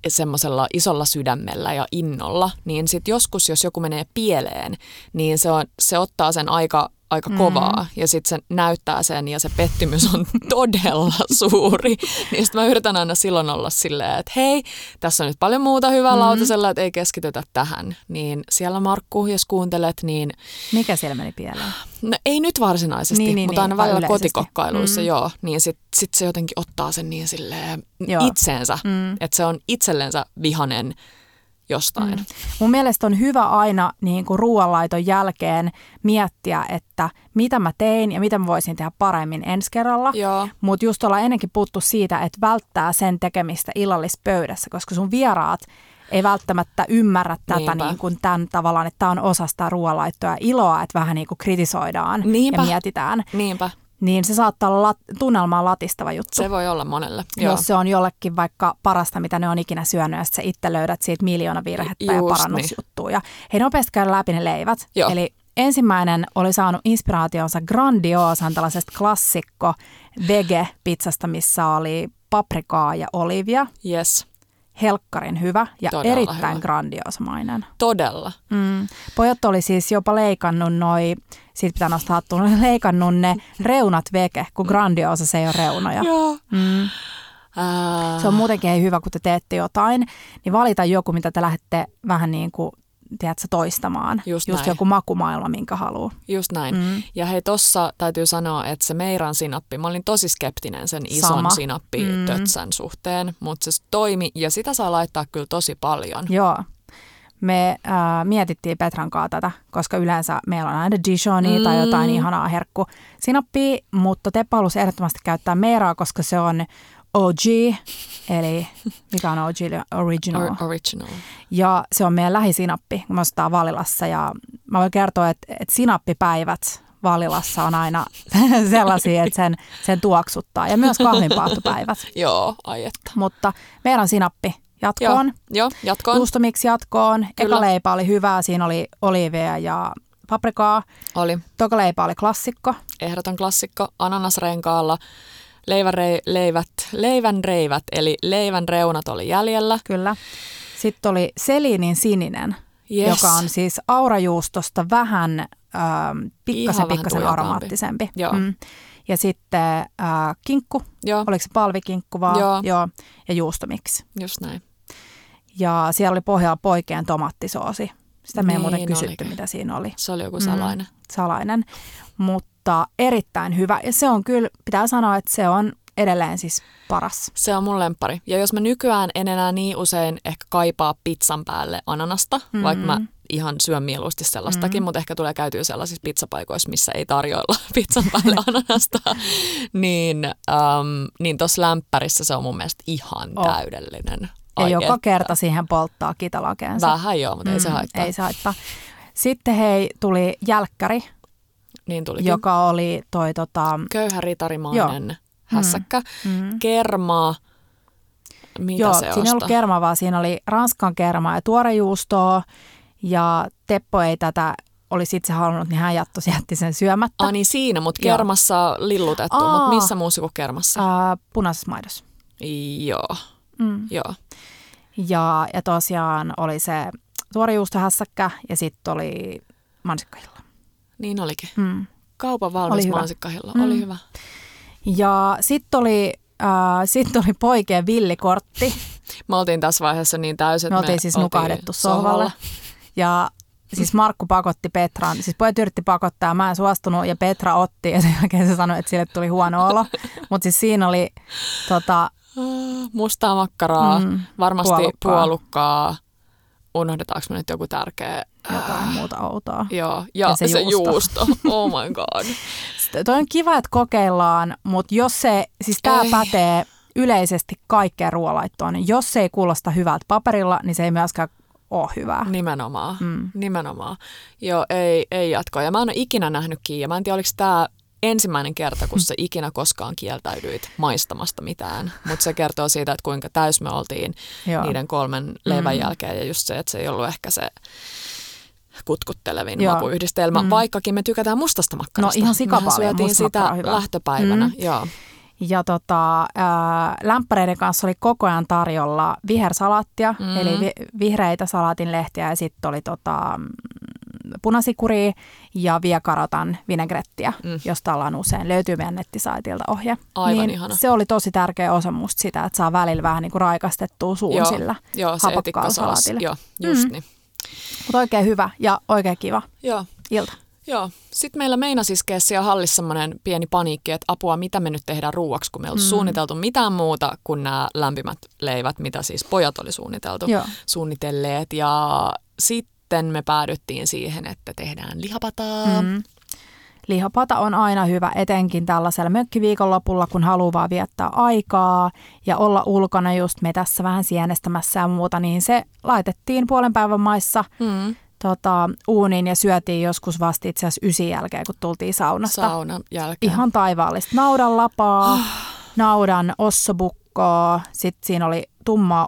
semmoisella isolla sydämellä ja innolla, niin sitten joskus, jos joku menee pieleen, niin se, on, se ottaa sen aika, aika kovaa ja sitten se näyttää sen ja se pettymys on *laughs* todella suuri. Niin sitten mä yritän aina silloin olla silleen, että hei, tässä on nyt paljon muuta hyvää mm. lautasella, että ei keskitytä tähän. Niin siellä Markku, jos kuuntelet, niin Mikä siellä meni pieleen? No ei nyt varsinaisesti, Niin, niin, mutta aina niin, välillä yleisesti. kotikokkailuissa, Mm. joo. Niin sit, sit se jotenkin ottaa sen niin silleen Joo. itseensä, Mm. että se on itsellensä vihanen jostain. Mm. Mun mielestä on hyvä aina niin kuin ruoanlaiton jälkeen miettiä, että mitä mä tein ja mitä mä voisin tehdä paremmin ensi kerralla. Mutta just ollaan ennenkin puhuttu siitä, että välttää sen tekemistä illallispöydässä, koska sun vieraat ei välttämättä ymmärrä tätä Niinpä. niin kuin tämän tavallaan, että tämä on osa sitä ruoanlaittoa ja iloa, että vähän niin kuin kritisoidaan Niinpä. ja mietitään. niinpä. Niin se saattaa olla lat- tunnelmaan latistava juttu. Se voi olla monelle. Joo. jos se on jollekin vaikka parasta, mitä ne on ikinä syönyt, ja sä itse löydät siitä miljoona virhettä ja Just parannusjuttua. Ja hei, nopeasti käydä läpi ne leivät. Joo. Eli ensimmäinen oli saanut inspiraationsa Grandioosan tällaisesta klassikko vege-pizzasta, missä oli paprikaa ja olivia. Yes, Helkkarin hyvä ja Todella erittäin hyvä. todella. Mm. Pojat oli siis jopa leikannut noi, siitä pitää nostaa hattuun, *laughs* leikannut ne reunat veke, kun grandiosa se ei ole reunoja. Joo. Mm. Se on muutenkin hei hyvä, kun te teette jotain, niin valita joku, mitä te lähdette vähän niin kuin, tiedätkö, toistamaan. Just Just näin. joku makumaailma, minkä haluaa. Just näin. Mm. Ja hei, tossa täytyy sanoa, että se Meiran sinappi, mä olin tosi skeptinen sen ison Sama. sinappitötsän suhteen, mutta se toimi ja sitä saa laittaa kyllä tosi paljon. Joo. Me äh, mietittiin Petran kanssa tätä, koska yleensä meillä on aina Dijonia mm. tai jotain ihanaa herkku sinappia, mutta Teppa halusi ehdottomasti käyttää Meiraa, koska se on OG, eli mikä on OG, original. Or- original. Ja se on meidän lähisinappi, kun me ostetaan Valilassa. Ja mä voin kertoa, että, että sinappipäivät Valilassa on aina *laughs* sellaisia, että sen, sen tuoksuttaa. Ja myös kahvinpaahtopäivät. *laughs* Joo, ai että. Mutta meidän sinappi jatkoon. Joo, joo jatkoon. Juustomiksi jatkoon. Kyllä. Eka leipä oli hyvää, siinä oli oliiveja ja paprikaa. Oli Toka leipä oli klassikko. ehdoton klassikko ananasrenkaalla. Leivän, rei, leivät, leivän reivät, eli leivän reunat oli jäljellä. Kyllä. Sitten oli Selinin sininen, Yes. joka on siis aurajuustosta vähän ähm, pikkasen, Ihan vähän pikkasen aromaattisempi. Joo. Mm. Ja sitten äh, kinkku, Joo, oliko se palvikinkku vaan? Joo. Joo. Ja juustomiksi. just näin. Ja siellä oli pohjalla poikien tomattisoosi. Sitä me ei Niin muuten kysytty, olikin. mitä siinä oli. Se oli joku salainen. Salainen. Mutta erittäin hyvä. Ja se on kyllä, pitää sanoa, että se on edelleen siis paras. Se on mun lemppari. Ja jos mä nykyään en enää niin usein ehkä kaipaa pizzan päälle ananasta, mm-hmm. vaikka mä ihan syön mieluusti sellaistakin, mm-hmm. mutta ehkä tulee käytyä sellaisissa pizzapaikoissa, missä ei tarjoilla *laughs* pizzan päälle *laughs* ananasta, niin, um, niin tuossa lämpärissä se on mun mielestä ihan Oh. täydellinen. Ja Ai joka että. kerta siihen polttaa kitalakeensa. Vähän joo, mutta ei se haittaa. Ei se haittaa. Sitten hei, tuli jälkkäri, Niin tulikin. joka oli toi tota, Köyhä ritarimainen hässäkkä. mm, Kermaa. Mitä joo, se siinä ei ollut kerma, vaan siinä oli ranskan kermaa ja tuorejuustoa. Ja Teppo ei tätä olisi itse halunnut, niin hän jätti, jätti sen syömättä. Ah, niin siinä, mutta Joo. kermassa lillutettu. Aa. Mutta missä muussa kuin kermassa? Ää, punaisessa maidossa. Joo, Mm. joo. Ja, ja tosiaan oli se tuorejuustohässäkkä ja sitten oli mansikkahilla. Niin olikin. Mm. Kaupan valmis Oli mansikkahilla. Mm. Oli hyvä. Ja sitten oli, äh, sit oli poikien villikortti. *laughs* Me oltiin tässä vaiheessa niin täysin, Me oltiin siis nukahdettu sohvalle. Ja siis Markku pakotti Petran, siis pojat yritti pakottaa, mä en suostunut ja Petra otti ja sen jälkeen se sanoi, että sille tuli huono olo. *laughs* Mutta siis siinä oli tota, Mustaa makkaraa, Mm, varmasti puolukkaa. puolukkaa. Unohdetaanko me nyt joku tärkeä? jotain muuta outoa. Joo, ja, Ja se, se juusto. juusto. Oh my god. *laughs* Sitten toi on kiva, että kokeillaan, mutta jos se, siis tämä pätee yleisesti kaikkeen ruoalaittoon, niin jos se ei kuulosta hyvältä paperilla, niin se ei myöskään ole hyvää. Nimenomaan, Mm. nimenomaan. Joo, ei, ei jatkoa. Ja mä en ole ikinä nähnyt Kiia. Mä en tiedä, oliko tämä ensimmäinen kerta, kun sä ikinä koskaan kieltäydyit maistamasta mitään. Mutta se kertoo siitä, että kuinka täys me oltiin Joo. niiden kolmen leivän Mm. jälkeen. Ja just se, että se ei ollut ehkä se kutkuttelevin Joo. makuyhdistelmä, Mm. vaikkakin me tykätään mustasta makkarasta. No ihan sika Mehän paljon. syötiin sitä hyvä. lähtöpäivänä. Mm. Joo. Ja tota, ää, lämpäreiden kanssa oli koko ajan tarjolla vihersalaattia, Mm. mm. eli vi- vihreitä salaatinlehtiä ja sitten oli tota, punasikuria ja viekarotan vinegrettiä, Mm. josta ollaan usein. Löytyy meidän nettisaitilta ohje. Aivan niin ihana. Se oli tosi tärkeä osa musta sitä, että saa välillä vähän niin kuin raikastettua suun Joo, sillä Joo, se salaatilla. Joo, just Mm. niin. Mutta oikein hyvä ja oikein kiva Joo. ilta. Joo. Sitten meillä meinasi iskeä siellä hallissa semmoinen pieni paniikki, että apua, mitä me nyt tehdään ruuaksi, kun me ei ollut Mm. suunniteltu mitään muuta kuin nämä lämpimät leivät, mitä siis pojat oli suunniteltu, Joo. suunnitelleet. Ja sitten me päädyttiin siihen, että tehdään lihapataa. Mm. Lihapata on aina hyvä, etenkin tällaisella mökkiviikonlopulla, kun haluaa viettää aikaa ja olla ulkona just me tässä vähän sienestämässä ja muuta, niin se laitettiin puolen päivän maissa Mm. tota, uuniin ja syötiin joskus vasta itse asiassa ysin jälkeen, kun tultiin saunasta. Saunan jälkeen. Ihan taivaallista. Naudan lapaa, naudan ossobukkoa, sitten siinä oli tummaa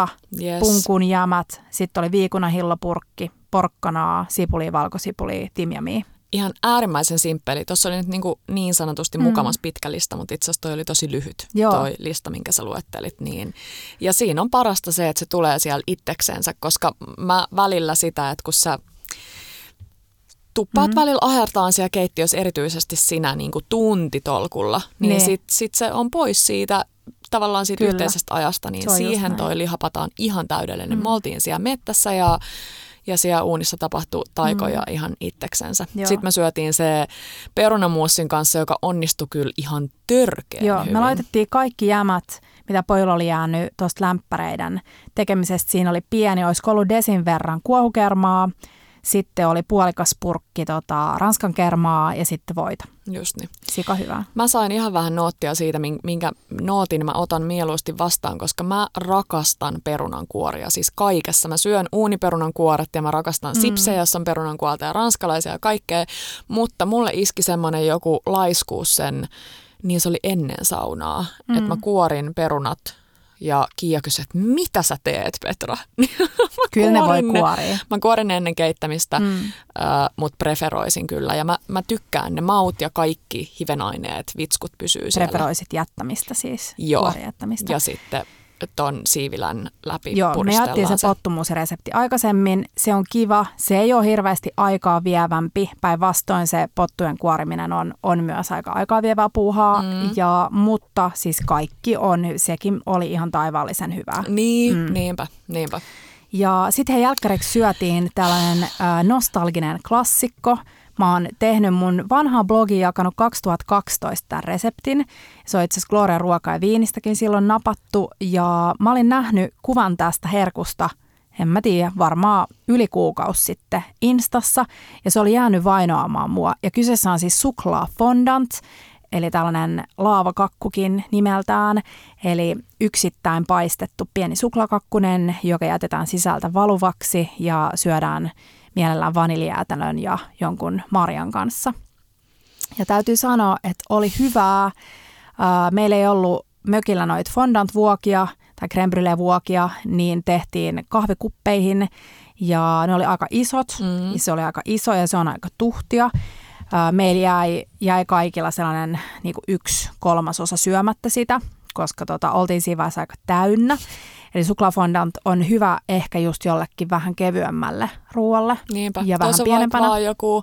olutta, yes. punkun jämät, sitten oli viikunahillopurkki, porkkanaa, sipuli, valkosipuli, timjamia. Ihan äärimmäisen simppeli. Tuossa oli nyt niin, kuin niin sanotusti Mm. mukamas pitkä lista, mutta itse asiassa toi oli tosi lyhyt, Joo. toi lista, minkä sä luettelit. Niin. Ja siinä on parasta se, että se tulee siellä itseksensä, koska mä välillä sitä, että kun sä tuppaat Mm. välillä ahertaan siellä keittiössä erityisesti sinä niin kuin tuntitolkulla, niin, Niin. niin. sit, sit se on pois siitä tavallaan siitä Kyllä. yhteisestä ajasta, niin siihen toi lihapata on ihan täydellinen. Mm. Me oltiin siellä mettässä ja ja siellä uunissa tapahtui taikoja mm. ihan itseksensä. Joo. Sitten me syötiin se perunamuussin kanssa, joka onnistui kyllä ihan törkeän Joo, hyvin. me laitettiin kaikki jämät, mitä pojilla oli jäänyt tuosta lämpäreiden tekemisestä. Siinä oli pieni, olisiko ollut desin verran kuohukermaa, sitten oli puolikas purkki tota, ranskan kermaa ja sitten voita. Just niin. Sika hyvää. Mä sain ihan vähän noottia siitä, min- minkä nootin mä otan mieluusti vastaan, koska mä rakastan perunankuoria. Siis kaikessa. Mä syön uuniperunankuoret ja mä rakastan Mm. sipsejä, jossa on perunankuorta ja ranskalaisia ja kaikkea. Mutta mulle iski semmoinen joku laiskuus sen, niin se oli ennen saunaa. Mm. Että mä kuorin perunat ja Kiia kysyi, että mitä sä teet Petra? *laughs* Kyllä ne voi kuoria. Mä kuorin ne ennen keittämistä, mm. Mm. mutta preferoisin kyllä. Ja mä, mä tykkään ne maut ja kaikki hivenaineet, vitskut pysyy siellä. Preferoisit jättämistä siis, Joo. Ja sitten ton siivilän läpi Joo, me jaettiin se se. pottumuusresepti aikaisemmin. Se on kiva. Se ei ole hirveästi aikaa vievämpi. Päinvastoin se pottujen kuoriminen on, on myös aika aikaa vievää puuhaa. Mm. Ja, mutta siis kaikki on, sekin oli ihan taivaallisen hyvää. Niin, Mm. niinpä, niinpä. Ja sitten he jälkkäreksi syötiin tällainen nostalginen klassikko. Mä oon tehnyt mun vanhaa blogiin jakanut 2012 tämän reseptin. Se on itse asiassa Gloria ruoka ja viinistäkin silloin napattu. Ja mä olin nähnyt kuvan tästä herkusta, en mä tiedä, varmaan yli kuukausi sitten Instassa. Ja se oli jäänyt vainoamaan mua. Ja kyseessä on siis suklaa fondant, eli tällainen laavakakkukin nimeltään. Eli yksittäin paistettu pieni suklaakakkunen, joka jätetään sisältä valuvaksi ja syödään mielellään vaniljäätelön ja jonkun marjan kanssa. Ja täytyy sanoa, että oli hyvää. Ää, Meillä ei ollut mökillä noita fondant-vuokia tai creme brulee-vuokia, niin tehtiin kahvikuppeihin ja ne oli aika isot. Mm. Ja se oli aika iso ja se on aika tuhtia. Meillä jäi, jäi kaikilla sellainen niin kuin yksi kolmasosa syömättä sitä, koska tota, oltiin siinä vaiheessa aika täynnä. Eli suklaafondant on hyvä ehkä just jollekin vähän kevyemmälle ruoalle Niinpä. ja vähän Tuossa pienempänä. vaan joku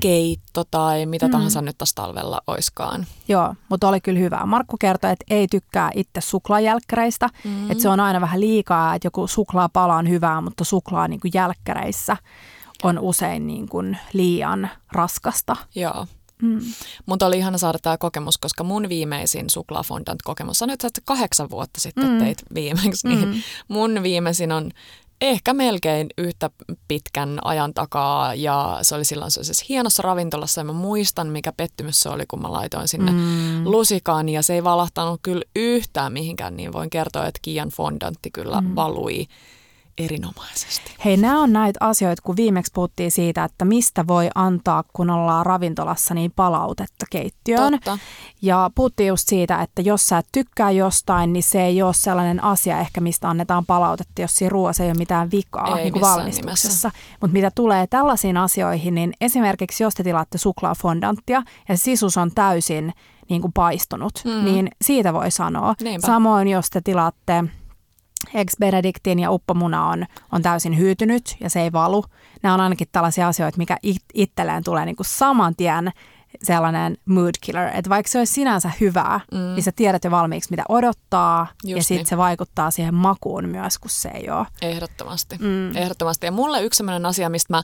keitto tai mitä mm. tahansa nyt tässä talvella oiskaan. Joo, mutta oli kyllä hyvä. Markku kertoi, että ei tykkää itse suklaajälkkäreistä, mm. että se on aina vähän liikaa, että joku suklaapala on hyvää, mutta suklaa niin kuin jälkkäreissä on usein niin kuin liian raskasta. Joo. Mm. Mutta oli ihana saada tämä kokemus, koska mun viimeisin suklaafondant-kokemus, sanoit, että kahdeksan vuotta sitten mm. teit viimeksi, niin mm. mun viimeisin on ehkä melkein yhtä pitkän ajan takaa ja se oli silloin sellaisessa hienossa ravintolassa ja mä muistan mikä pettymys se oli kun mä laitoin sinne mm. lusikaan ja se ei valahtanut kyllä yhtään mihinkään niin voin kertoa, että Kian fondantti kyllä mm. valui erinomaisesti. Hei, nämä on näitä asioita, kun viimeksi puhuttiin siitä, että mistä voi antaa, kun ollaan ravintolassa, niin palautetta keittiöön. Totta. Ja puhuttiin just siitä, että jos sä et tykkää jostain, niin se ei ole sellainen asia ehkä, mistä annetaan palautetta, jos siinä ruoassa ei ole mitään vikaa ei niin kuin valmistuksessa. Mutta mitä tulee tällaisiin asioihin, niin esimerkiksi jos te tilaatte suklaafondanttia ja sisus on täysin niin kuin paistunut, mm. niin siitä voi sanoa. Niinpä. Samoin jos te tilaatte ex Benedictin ja uppomuna on, on täysin hyytynyt ja se ei valu. Nämä on ainakin tällaisia asioita, mikä it, itselleen tulee niin kuin saman tien sellainen mood killer, että vaikka se olisi sinänsä hyvää, mm. niin sä tiedät jo valmiiksi, mitä odottaa, Just ja sitten niin. se vaikuttaa siihen makuun myös, kun se ei ole. Ehdottomasti, mm. ehdottomasti. Ja mulle yksi sellainen asia, mistä mä ö,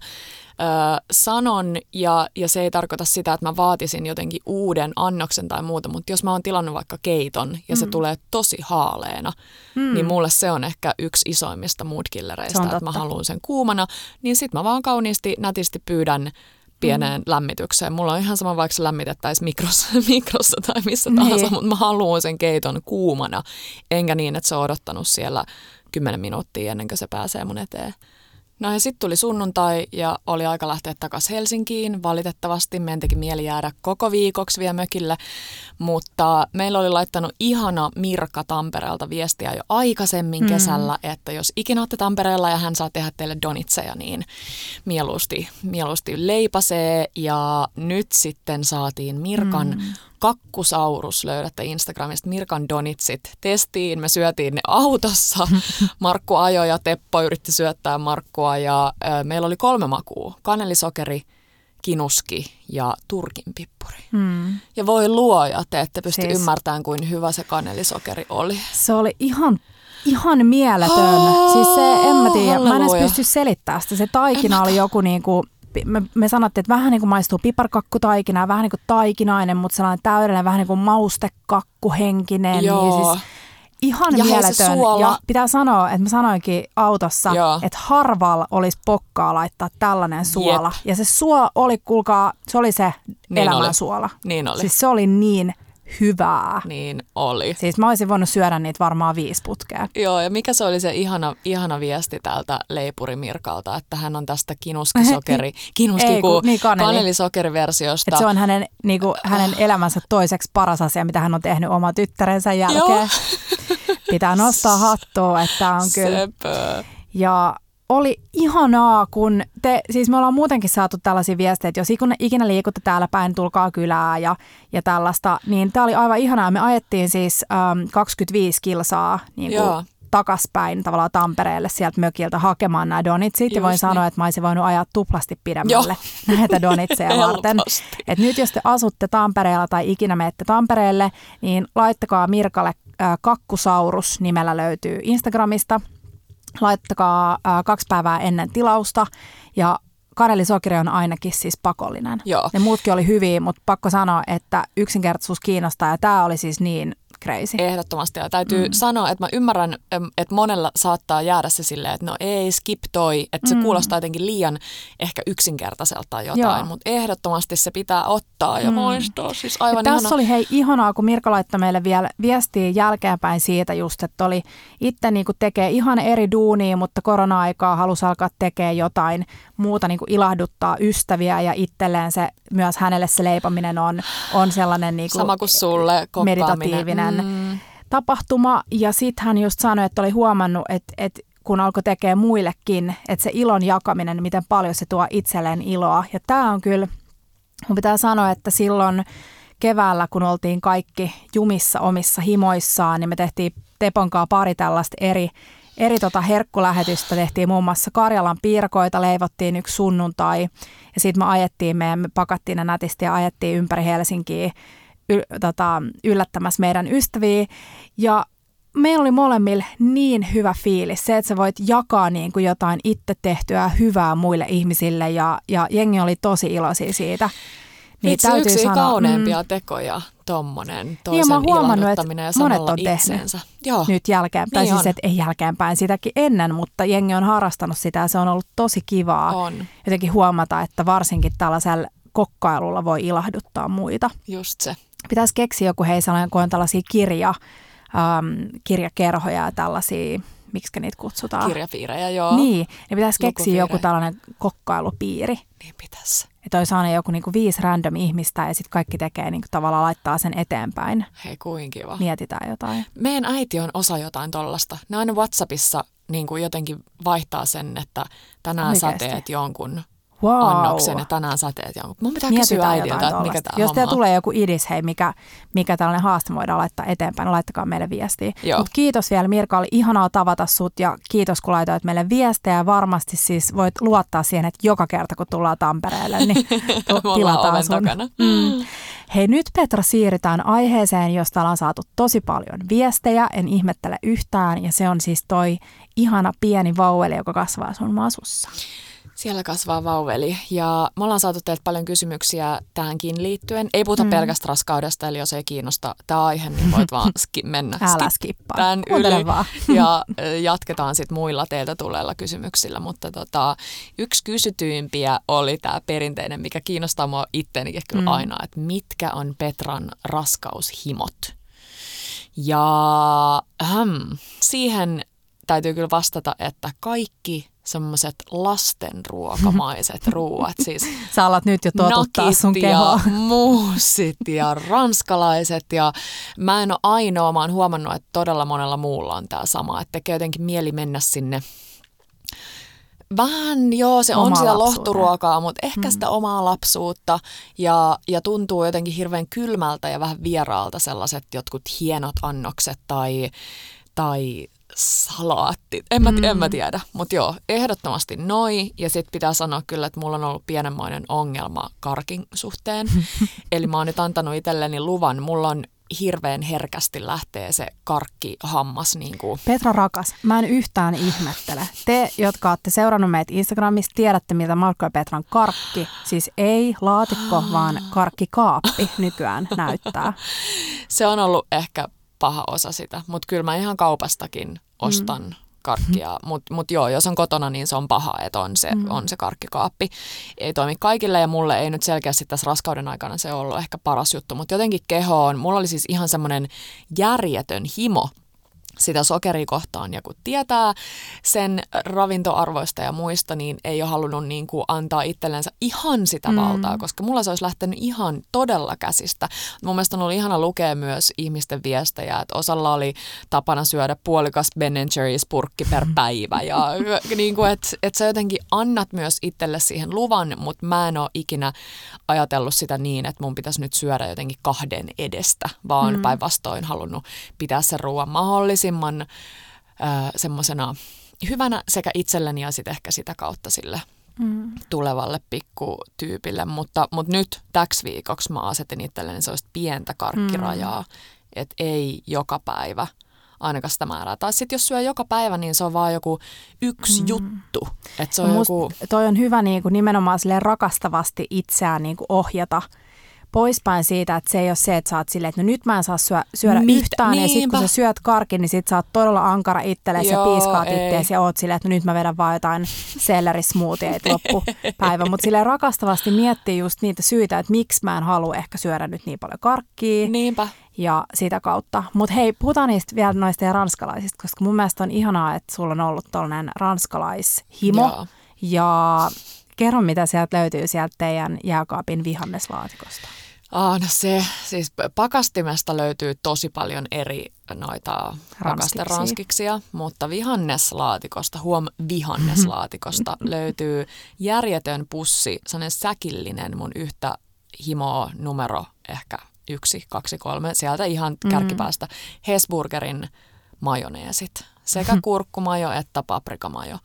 sanon, ja, ja se ei tarkoita sitä, että mä vaatisin jotenkin uuden annoksen tai muuta, mutta jos mä oon tilannut vaikka keiton, ja mm. se tulee tosi haaleena, mm. niin mulle se on ehkä yksi isoimmista moodkillereistä, että mä haluan sen kuumana, niin sit mä vaan kauniisti, nätisti pyydän pieneen mm. lämmitykseen. Mulla on ihan sama, vaikka se lämmitettäisiin mikrossa, *laughs* mikrossa tai missä tahansa, niin. mutta mä haluan sen keiton kuumana, enkä niin, että se on odottanut siellä kymmenen minuuttia ennen kuin se pääsee mun eteen. No ja sitten tuli sunnuntai ja oli aika lähteä takaisin Helsinkiin. Valitettavasti meidän teki mieli jäädä koko viikoksi vielä mökille, mutta meillä oli laittanut ihana Mirka Tampereelta viestiä jo aikaisemmin mm. kesällä, että jos ikinä olette Tampereella ja hän saa tehdä teille donitseja, niin mieluusti, mieluusti leipasee. Ja nyt sitten saatiin Mirkan mm kakkusaurus löydätte Instagramista Mirkan Donitsit. Testiin, me syötiin ne autossa. *laughs* Markku ajoi ja Teppo yritti syöttää Markkua ja ö, meillä oli kolme makua. Kanelisokeri, kinuski ja turkin pippuri. Mm. Ja voi luoja, te ette pysty siis... ymmärtämään, kuin hyvä se kanelisokeri oli. Se oli ihan ihan mieletön. Oh, siis se, en mä tiedä, mä en edes pysty selittämään sitä. Se taikina oli joku niinku, me, me sanottiin, että vähän niin kuin maistuu piparkakkutaikina, vähän niin kuin taikinainen, mutta sellainen täydellinen, vähän niin kuin maustekakkuhenkinen. Joo. Ja siis ihan ja mieletön. Ja pitää sanoa, että mä sanoinkin autossa, Joo. että harvalla olisi pokkaa laittaa tällainen suola. Jep. Ja se suola oli, kuulkaa, se oli se niin elämän oli. suola. Niin oli. Siis se oli niin hyvää. Niin oli. Siis mä olisin voinut syödä niitä varmaan viisi putkea. Joo, ja mikä se oli se ihana, ihana viesti täältä Leipuri Mirkalta, että hän on tästä kinuskisokeri, kinuski *laughs* Ei, kun, niin kaneli. kanelisokeriversiosta. Että se on hänen, niin kuin, hänen elämänsä toiseksi paras asia, mitä hän on tehnyt oma tyttärensä jälkeen. Joo. Pitää nostaa hattua, että on *laughs* kyllä. Sepä. Ja oli ihanaa, kun te, siis me ollaan muutenkin saatu tällaisia viestejä, että jos ikinä liikutte täällä päin, tulkaa kylää ja, ja tällaista, niin tämä oli aivan ihanaa. Me ajettiin siis äm, 25 kilsaa niin kuin takaspäin tavallaan Tampereelle sieltä mökiltä hakemaan nämä donitsit. ja voin niin. sanoa, että mä olisin voinut ajaa tuplasti pidemmälle Joo. *laughs* näitä donitseja *laughs* varten. Et nyt jos te asutte Tampereella tai ikinä menette Tampereelle, niin laittakaa Mirkalle äh, Kakkusaurus nimellä löytyy Instagramista – laittakaa ää, kaksi päivää ennen tilausta ja kanelisokeri on ainakin siis pakollinen. Joo. Ne muutkin oli hyviä, mutta pakko sanoa, että yksinkertaisuus kiinnostaa ja tämä oli siis niin crazy. Ehdottomasti. Ja täytyy mm. sanoa, että mä ymmärrän, että monella saattaa jäädä se silleen, että no ei, skip toi, että se mm. kuulostaa jotenkin liian ehkä yksinkertaiselta jotain, mutta ehdottomasti se pitää ottaa ja mm. muistaa. Siis aivan ja tässä oli hei ihanaa, kun Mirka laittoi meille vielä viestiä jälkeenpäin siitä just, että oli itse niin tekee ihan eri duunia, mutta korona-aikaa halusi alkaa tekemään jotain muuta niin kuin ilahduttaa ystäviä ja itselleen se, myös hänelle se leipominen on, on sellainen niin kuin Sama kuin sulle, meditatiivinen mm. tapahtuma. Ja sitten hän just sanoi, että oli huomannut, että, että kun alkoi tekemään muillekin, että se ilon jakaminen, miten paljon se tuo itselleen iloa. Ja tämä on kyllä, mun pitää sanoa, että silloin keväällä, kun oltiin kaikki jumissa omissa himoissaan, niin me tehtiin Teponkaa pari tällaista eri, eri tota herkkulähetystä. Tehtiin muun muassa Karjalan piirakoita, leivottiin yksi sunnuntai ja sitten me ajettiin, me pakattiin ne nätisti ja ajettiin ympäri Helsinkiä y, tota, yllättämässä meidän ystäviä. Ja meillä oli molemmilla niin hyvä fiilis, se, että sä voit jakaa niin kuin jotain itse tehtyä hyvää muille ihmisille ja, ja jengi oli tosi iloisia siitä. Niin Itse täytyy yksi sanoa, kauneimpia mm, tekoja, tommonen niin, toisen niin, ilahduttaminen ja samalla monet on itsensä. Joo. nyt jälkeenpäin. Niin siis et, ei jälkeenpäin, sitäkin ennen, mutta jengi on harrastanut sitä ja se on ollut tosi kivaa on. jotenkin huomata, että varsinkin tällaisella kokkailulla voi ilahduttaa muita. Just se. Pitäisi keksiä joku hei sellainen, kun on tällaisia kirja, ähm, kirjakerhoja ja tällaisia, miksi niitä kutsutaan? Kirjafiirejä, joo. Niin, niin pitäisi keksiä joku tällainen kokkailupiiri. Niin pitäisi. Että olisi aina joku niinku viisi random ihmistä ja sitten kaikki tekee niinku tavallaan laittaa sen eteenpäin. Hei, kuin kiva. Mietitään jotain. Meidän äiti on osa jotain tollasta. Ne aina WhatsAppissa niin kuin jotenkin vaihtaa sen, että tänään Oikeasti. sä teet jonkun wow. annoksen ja tänään sä teet jonkun. Mun pitää Mietitään kysyä äidiltä, että mikä tämä Jos teillä tulee joku idis, hei, mikä, mikä tällainen haaste voidaan laittaa eteenpäin, niin laittakaa meille viestiä. Mutta kiitos vielä Mirka, oli ihanaa tavata sut ja kiitos kun laitoit meille viestejä. Varmasti siis voit luottaa siihen, että joka kerta kun tullaan Tampereelle, niin *laughs* tilataan sun. Mm. Hei nyt Petra siirrytään aiheeseen, josta ollaan saatu tosi paljon viestejä, en ihmettele yhtään ja se on siis toi ihana pieni vauveli, joka kasvaa sun masussa. Siellä kasvaa vauveli ja me ollaan saatu teiltä paljon kysymyksiä tähänkin liittyen. Ei puhuta mm. pelkästä raskaudesta, eli jos ei kiinnosta tämä aihe, niin voit vaan *laughs* ski- mennä Älä skippaa. tämän yli. Vaan. *laughs* Ja jatketaan sitten muilla teiltä tulleilla kysymyksillä. Mutta tota, yksi kysytyimpiä oli tämä perinteinen, mikä kiinnostaa mua itteenikin kyllä mm. aina, että mitkä on Petran raskaushimot? Ja ähm, siihen täytyy kyllä vastata, että kaikki semmoiset lastenruokamaiset *laughs* ruuat. Siis Sä alat nyt jo totuttaa sun kehoa. ja *laughs* muussit ja ranskalaiset ja mä en ole ainoa, mä oon huomannut, että todella monella muulla on tämä sama, että tekee jotenkin mieli mennä sinne Vähän joo, se on sitä lohturuokaa, mutta ehkä mm. sitä omaa lapsuutta ja, ja tuntuu jotenkin hirveän kylmältä ja vähän vieraalta sellaiset jotkut hienot annokset tai, tai salaatti. En mä, mm. en mä tiedä, mutta joo, ehdottomasti noi. Ja sitten pitää sanoa kyllä, että mulla on ollut pienenmoinen ongelma karkin suhteen. *laughs* Eli mä oon nyt antanut itselleni luvan. Mulla on hirveän herkästi lähtee se karkki hammas. Niin kuin. Petra rakas, mä en yhtään ihmettele. Te, jotka olette seurannut meitä Instagramissa, tiedätte, mitä Marko ja Petran karkki, siis ei laatikko, *gasps* vaan karkkikaappi nykyään näyttää. Se on ollut ehkä paha osa sitä, mutta kyllä mä ihan kaupastakin ostan mm. karkkia, mutta mut joo, jos on kotona, niin se on paha, että on se, mm. on se karkkikaappi. Ei toimi kaikille ja mulle ei nyt selkeästi tässä raskauden aikana se ollut ehkä paras juttu, mutta jotenkin kehoon, mulla oli siis ihan semmoinen järjetön himo sitä sokeria kohtaan. Ja kun tietää sen ravintoarvoista ja muista, niin ei ole halunnut niin kuin antaa itsellensä ihan sitä valtaa, mm. koska mulla se olisi lähtenyt ihan todella käsistä. Mun mielestä on ollut ihana lukea myös ihmisten viestejä, että osalla oli tapana syödä puolikas Ben Jerry's purkki per *laughs* päivä. Ja niin kuin, että, että sä jotenkin annat myös itselle siihen luvan, mutta mä en ole ikinä ajatellut sitä niin, että mun pitäisi nyt syödä jotenkin kahden edestä, vaan mm. päinvastoin halunnut pitää sen ruoan mahdollisimman mahdollisimman äh, semmoisena hyvänä sekä itselleni ja sitten ehkä sitä kautta sille mm. tulevalle pikkutyypille. Mutta, mutta nyt täksi viikoksi mä asetin itselleni sellaista pientä karkkirajaa, mm. että ei joka päivä ainakaan sitä määrää. Tai sitten jos syö joka päivä, niin se on vaan joku yksi mm. juttu. Että se on joku... Toi on hyvä niin kuin nimenomaan rakastavasti itseään niin kuin ohjata – poispäin siitä, että se ei ole se, että sä oot silleen, että no nyt mä en saa syö, syödä Mit, yhtään. Niinpä. Ja sitten kun sä syöt karkin, niin sit sä oot todella ankara itsellesi ja piiskaat itteesi ja oot silleen, että no nyt mä vedän vaan jotain sellerismoothieita loppupäivä. Mutta silleen rakastavasti miettii just niitä syitä, että miksi mä en halua ehkä syödä nyt niin paljon karkkia. Niinpä. Ja sitä kautta. Mutta hei, puhutaan niistä vielä noista ja ranskalaisista, koska mun mielestä on ihanaa, että sulla on ollut tollainen ranskalaishimo. Joo. Ja Kerro, mitä sieltä löytyy sieltä teidän jääkaapin vihanneslaatikosta. Ah, no se, siis pakastimesta löytyy tosi paljon eri noita ranskiksia, mutta vihanneslaatikosta, huom vihanneslaatikosta *laughs* löytyy järjetön pussi, sellainen säkillinen mun yhtä himoa numero ehkä yksi, kaksi, kolme, sieltä ihan Mm. kärkipäästä. Hesburgerin majoneesit. Sekä *laughs* kurkkumajo että paprikamajo.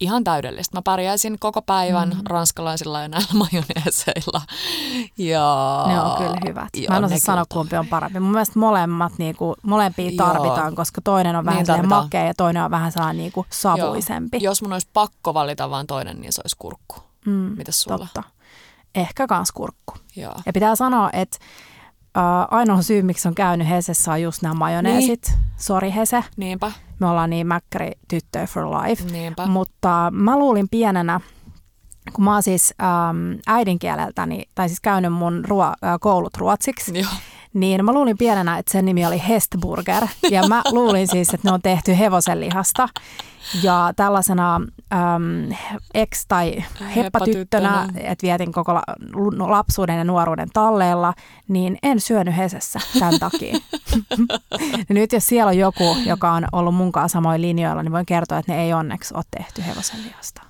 Ihan täydellistä. Mä pärjäisin koko päivän Mm. ranskalaisilla ja näillä *laughs* majoneeseilla. Ja, Ne on kyllä hyvät. Joo, Mä en osaa sanoa, kyllä kumpi on parempi. Mun mielestä molemmat, niinku, molempia Joo. tarvitaan, koska toinen on vähän Niin niin makea ja toinen on vähän sellainen niinku savuisempi. Joo. Jos mun olisi pakko valita vain toinen, niin se olisi kurkku. Mm, Mitäs sulla? totta. Ehkä kans kurkku. Joo. Ja pitää sanoa, että äh, ainoa syy, miksi on käynyt Hesessä, on just nämä majoneesit. Niin. Sori Hese, Niinpä, me ollaan niin mäkkäri tyttöjä for life. niinpä. Mutta mä luulin pienenä, kun mä oon siis ähm, äidinkieleltäni, tai siis käynyt mun ruo- koulut ruotsiksi, Joo. Niin mä luulin pienenä, että sen nimi oli Hestburger. Ja mä *laughs* luulin siis, että ne on tehty hevosenlihasta. Ja tällaisena äm, ex- tai heppatyttönä, että vietin koko la- lapsuuden ja nuoruuden talleella, niin en syönyt Hesessä tämän takia. *laughs* Nyt jos siellä on joku, joka on ollut munkaan samoin linjoilla, niin voin kertoa, että ne ei onneksi ole tehty hevosenlihasta.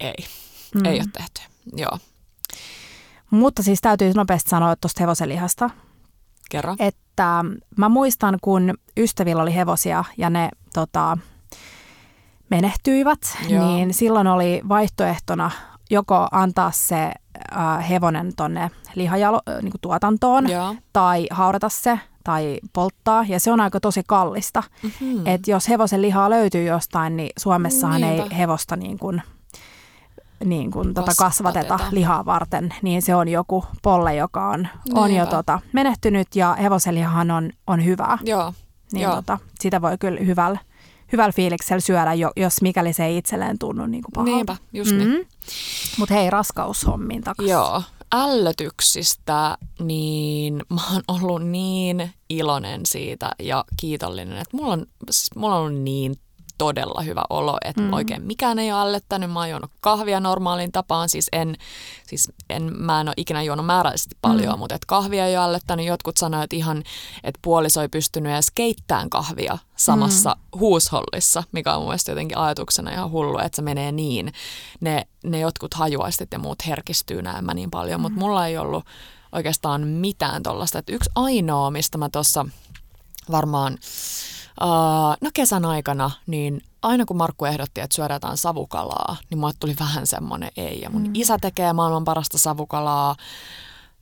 Ei, Mm. ei ole tehty. Joo, Mutta siis täytyy nopeasti sanoa tuosta hevosenlihasta, kerro. että mä muistan, kun ystävillä oli hevosia ja ne tota, menehtyivät, Joo. niin silloin oli vaihtoehtona joko antaa se äh, hevonen tonne lihajalo, äh, niin tuotantoon Joo. tai haudata se tai polttaa, ja se on aika tosi kallista. Mm-hmm. Mm. Et jos hevosen lihaa löytyy jostain, niin Suomessahan Niinpä. ei hevosta niin kuin, niin kuin tota Kasvateta. lihaa varten, niin se on joku polle, joka on, on jo tota, menehtynyt ja hevosenlihahan on, on hyvää. Joo, Niin Joo. tota, sitä voi kyllä hyvällä, hyvällä fiiliksellä syödä, jo, jos mikäli se ei itselleen tunnu niin kuin pahalta. niinpä, just niin. Mm. Mutta hei, raskaushommiin takaisin. Joo, ällötyksistä, niin mä oon ollut niin iloinen siitä ja kiitollinen, että mulla on, siis mulla on ollut niin todella hyvä olo, että Mm. mm. oikein mikään ei ole ällöttänyt. Mä oon juonut kahvia normaaliin tapaan, siis en, siis en, mä en ole ikinä juonut määrällisesti paljon, Mm. mm. mutta et kahvia ei ole ällöttänyt. Jotkut sanoivat, että ihan, että puoliso ei pystynyt edes keittämään kahvia samassa mm. huushollissa, mikä on mun mielestä jotenkin ajatuksena ihan hullu, että se menee niin. Ne, ne jotkut hajuaistit ja muut herkistyy näemmä niin paljon, mutta mulla ei ollut oikeastaan mitään tollasta. Että yksi ainoa, mistä mä tuossa varmaan Uh, no kesän aikana, niin aina kun Markku ehdotti, että syödään jotain savukalaa, niin mulle tuli vähän semmoinen ei. Ja mun mm. isä tekee maailman parasta savukalaa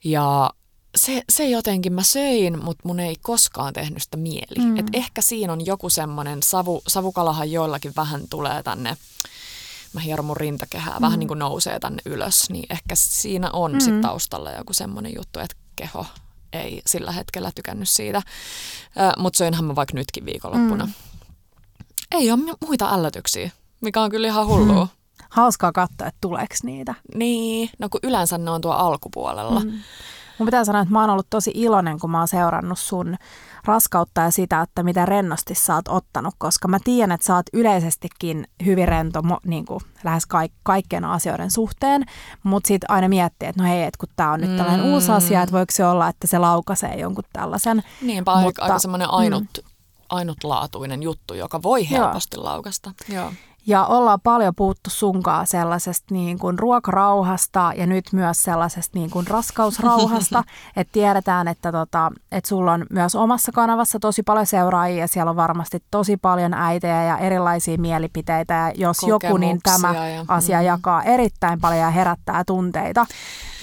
ja se, se jotenkin mä söin, mutta mun ei koskaan tehnyt sitä mieli. Mm. Et ehkä siinä on joku semmoinen, savu, savukalahan joillakin vähän tulee tänne, mä hieron mun rintakehää, mm. vähän niin kuin nousee tänne ylös, niin ehkä siinä on mm. sit taustalla joku semmoinen juttu, että keho ei sillä hetkellä tykännyt siitä. Mutta söinhän mä vaikka nytkin viikonloppuna. Mm. Ei ole mu- muita ällötyksiä, mikä on kyllä ihan hullua. Mm. Hauskaa katsoa, että tuleeko niitä. Niin, no kun yleensä ne on tuo alkupuolella. Mm. Mun pitää sanoa, että mä oon ollut tosi iloinen, kun mä oon seurannut sun raskautta ja sitä, että mitä rennosti sä oot ottanut, koska mä tiedän, että sä oot yleisestikin hyvin rento mo- niin kuin lähes kaik- kaikkien asioiden suhteen, mutta sitten aina miettii, että no hei, että kun tää on nyt tällainen Mm. uusi asia, että voiko se olla, että se laukaisee jonkun tällaisen. Niinpä aika, Mutta- aika semmoinen ainut, mm. ainutlaatuinen juttu, joka voi Joo. helposti laukasta. Joo. Ja ollaan paljon puhuttu sunkaan sellaisesta niin kuin ruokarauhasta ja nyt myös sellaisesta niin kuin raskausrauhasta. *laughs* että tiedetään, että, tota, että sulla on myös omassa kanavassa tosi paljon seuraajia ja siellä on varmasti tosi paljon äitejä ja erilaisia mielipiteitä. Ja jos joku, niin tämä ja- asia mm. jakaa erittäin paljon ja herättää tunteita.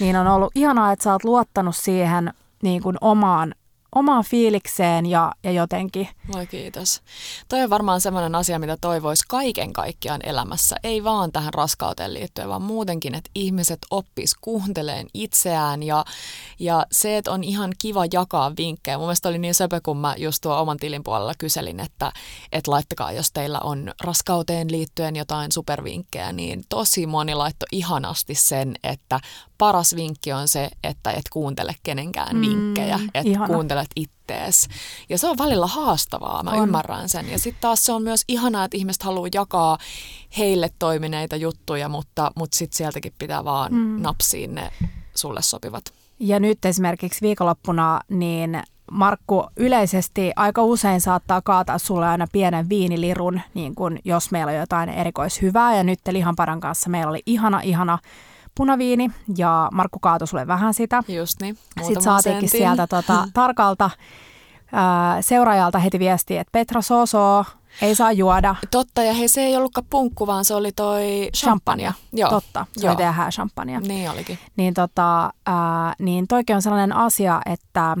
Niin on ollut ihanaa, että sä oot luottanut siihen niin kuin omaan, omaan fiilikseen ja, ja jotenkin Voi kiitos. Toi on varmaan semmoinen asia, mitä toivoisi kaiken kaikkiaan elämässä. Ei vaan tähän raskauteen liittyen, vaan muutenkin, että ihmiset oppis kuunteleen itseään ja, ja se, että on ihan kiva jakaa vinkkejä. Mun mielestä oli niin söpö, kun mä just tuo oman tilin puolella kyselin, että, että laittakaa, jos teillä on raskauteen liittyen jotain supervinkkejä, niin tosi moni laittoi ihanasti sen, että paras vinkki on se, että et kuuntele kenenkään Mm, vinkkejä, että ihana. Kuuntelet ittees. Ja se on välillä haastavaa, mä On. ymmärrän sen. Ja sitten taas se on myös ihanaa, että ihmiset haluaa jakaa heille toimineita juttuja, mutta, mutta sitten sieltäkin pitää vaan Mm. napsia ne sulle sopivat. Ja nyt esimerkiksi viikonloppuna, niin Markku yleisesti aika usein saattaa kaataa sulle aina pienen viinilirun, niin kun jos meillä on jotain erikoishyvää. Ja nyt Lihanparan kanssa meillä oli ihana, ihana punaviini ja Markku kaatoi sulle vähän sitä. Just niin, Sitten saatiinkin sentin. sieltä tota, *laughs* tarkalta ää, seuraajalta heti viesti, että Petra Soso ei saa juoda. Totta, ja hei, se ei ollutkaan punkku, vaan se oli toi champagne. Joo. Totta, se Joo. oli tehdä champagne. Niin olikin. Niin, tota, ää, niin toikin on sellainen asia, että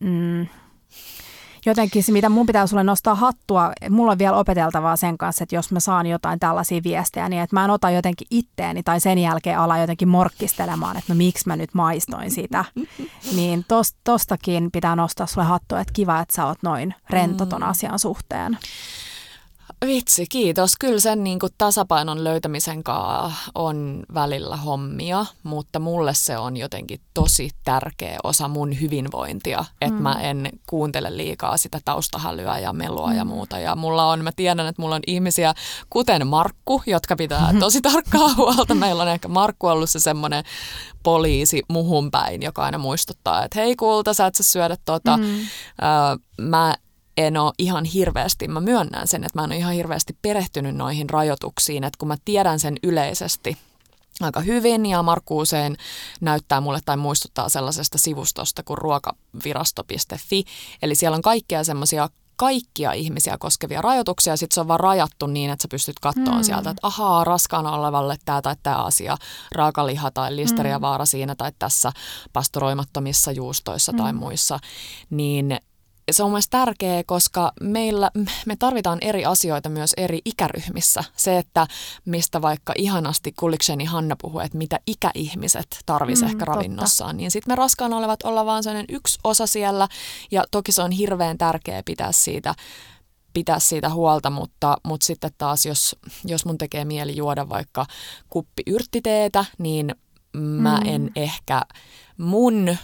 mm, jotenkin se, mitä mun pitää sulle nostaa hattua, mulla on vielä opeteltavaa sen kanssa, että jos mä saan jotain tällaisia viestejä, niin että mä en ota jotenkin itteeni tai sen jälkeen ala jotenkin morkkistelemaan, että no miksi mä nyt maistoin sitä. *laughs* Niin tos, tostakin pitää nostaa sulle hattua, että kiva, että sä oot noin rento ton mm. asian suhteen. Vitsi, kiitos. Kyllä sen niin kuin tasapainon löytämisen kanssa on välillä hommia, mutta mulle se on jotenkin tosi tärkeä osa mun hyvinvointia, että mm. mä en kuuntele liikaa sitä taustahälyä ja melua mm. ja muuta. Ja mulla on, mä tiedän, että mulla on ihmisiä, kuten Markku, jotka pitää *laughs* tosi tarkkaa huolta. Meillä on ehkä Markku ollut se semmoinen poliisi muhun päin, joka aina muistuttaa, että hei kulta, sä et sä syödä tota. Mm. Öö, mä en ole ihan hirveästi, mä myönnän sen, että mä en ole ihan hirveästi perehtynyt noihin rajoituksiin, että kun mä tiedän sen yleisesti aika hyvin ja Markku usein näyttää mulle tai muistuttaa sellaisesta sivustosta kuin ruokavirasto.fi, eli siellä on kaikkia semmoisia kaikkia ihmisiä koskevia rajoituksia, sitten se on vaan rajattu niin, että sä pystyt katsomaan hmm. sieltä, että ahaa, raskaana olevalle tämä tai tämä asia, raakaliha tai listeriavaara hmm. siinä tai tässä pastoroimattomissa juustoissa hmm. tai muissa, niin se on myös tärkeää, koska meillä, me tarvitaan eri asioita myös eri ikäryhmissä. Se, että mistä vaikka ihanasti Kullikseni Hanna puhuu, että mitä ikäihmiset tarvitsisivat mm, ehkä ravinnossaan, totta. niin sitten me raskaana olevat olla vaan sellainen yksi osa siellä ja toki se on hirveän tärkeää pitää siitä pitää siitä huolta, mutta, mutta sitten taas jos, jos mun tekee mieli juoda vaikka kuppi yrttiteetä, niin mä mm. en ehkä mun ö,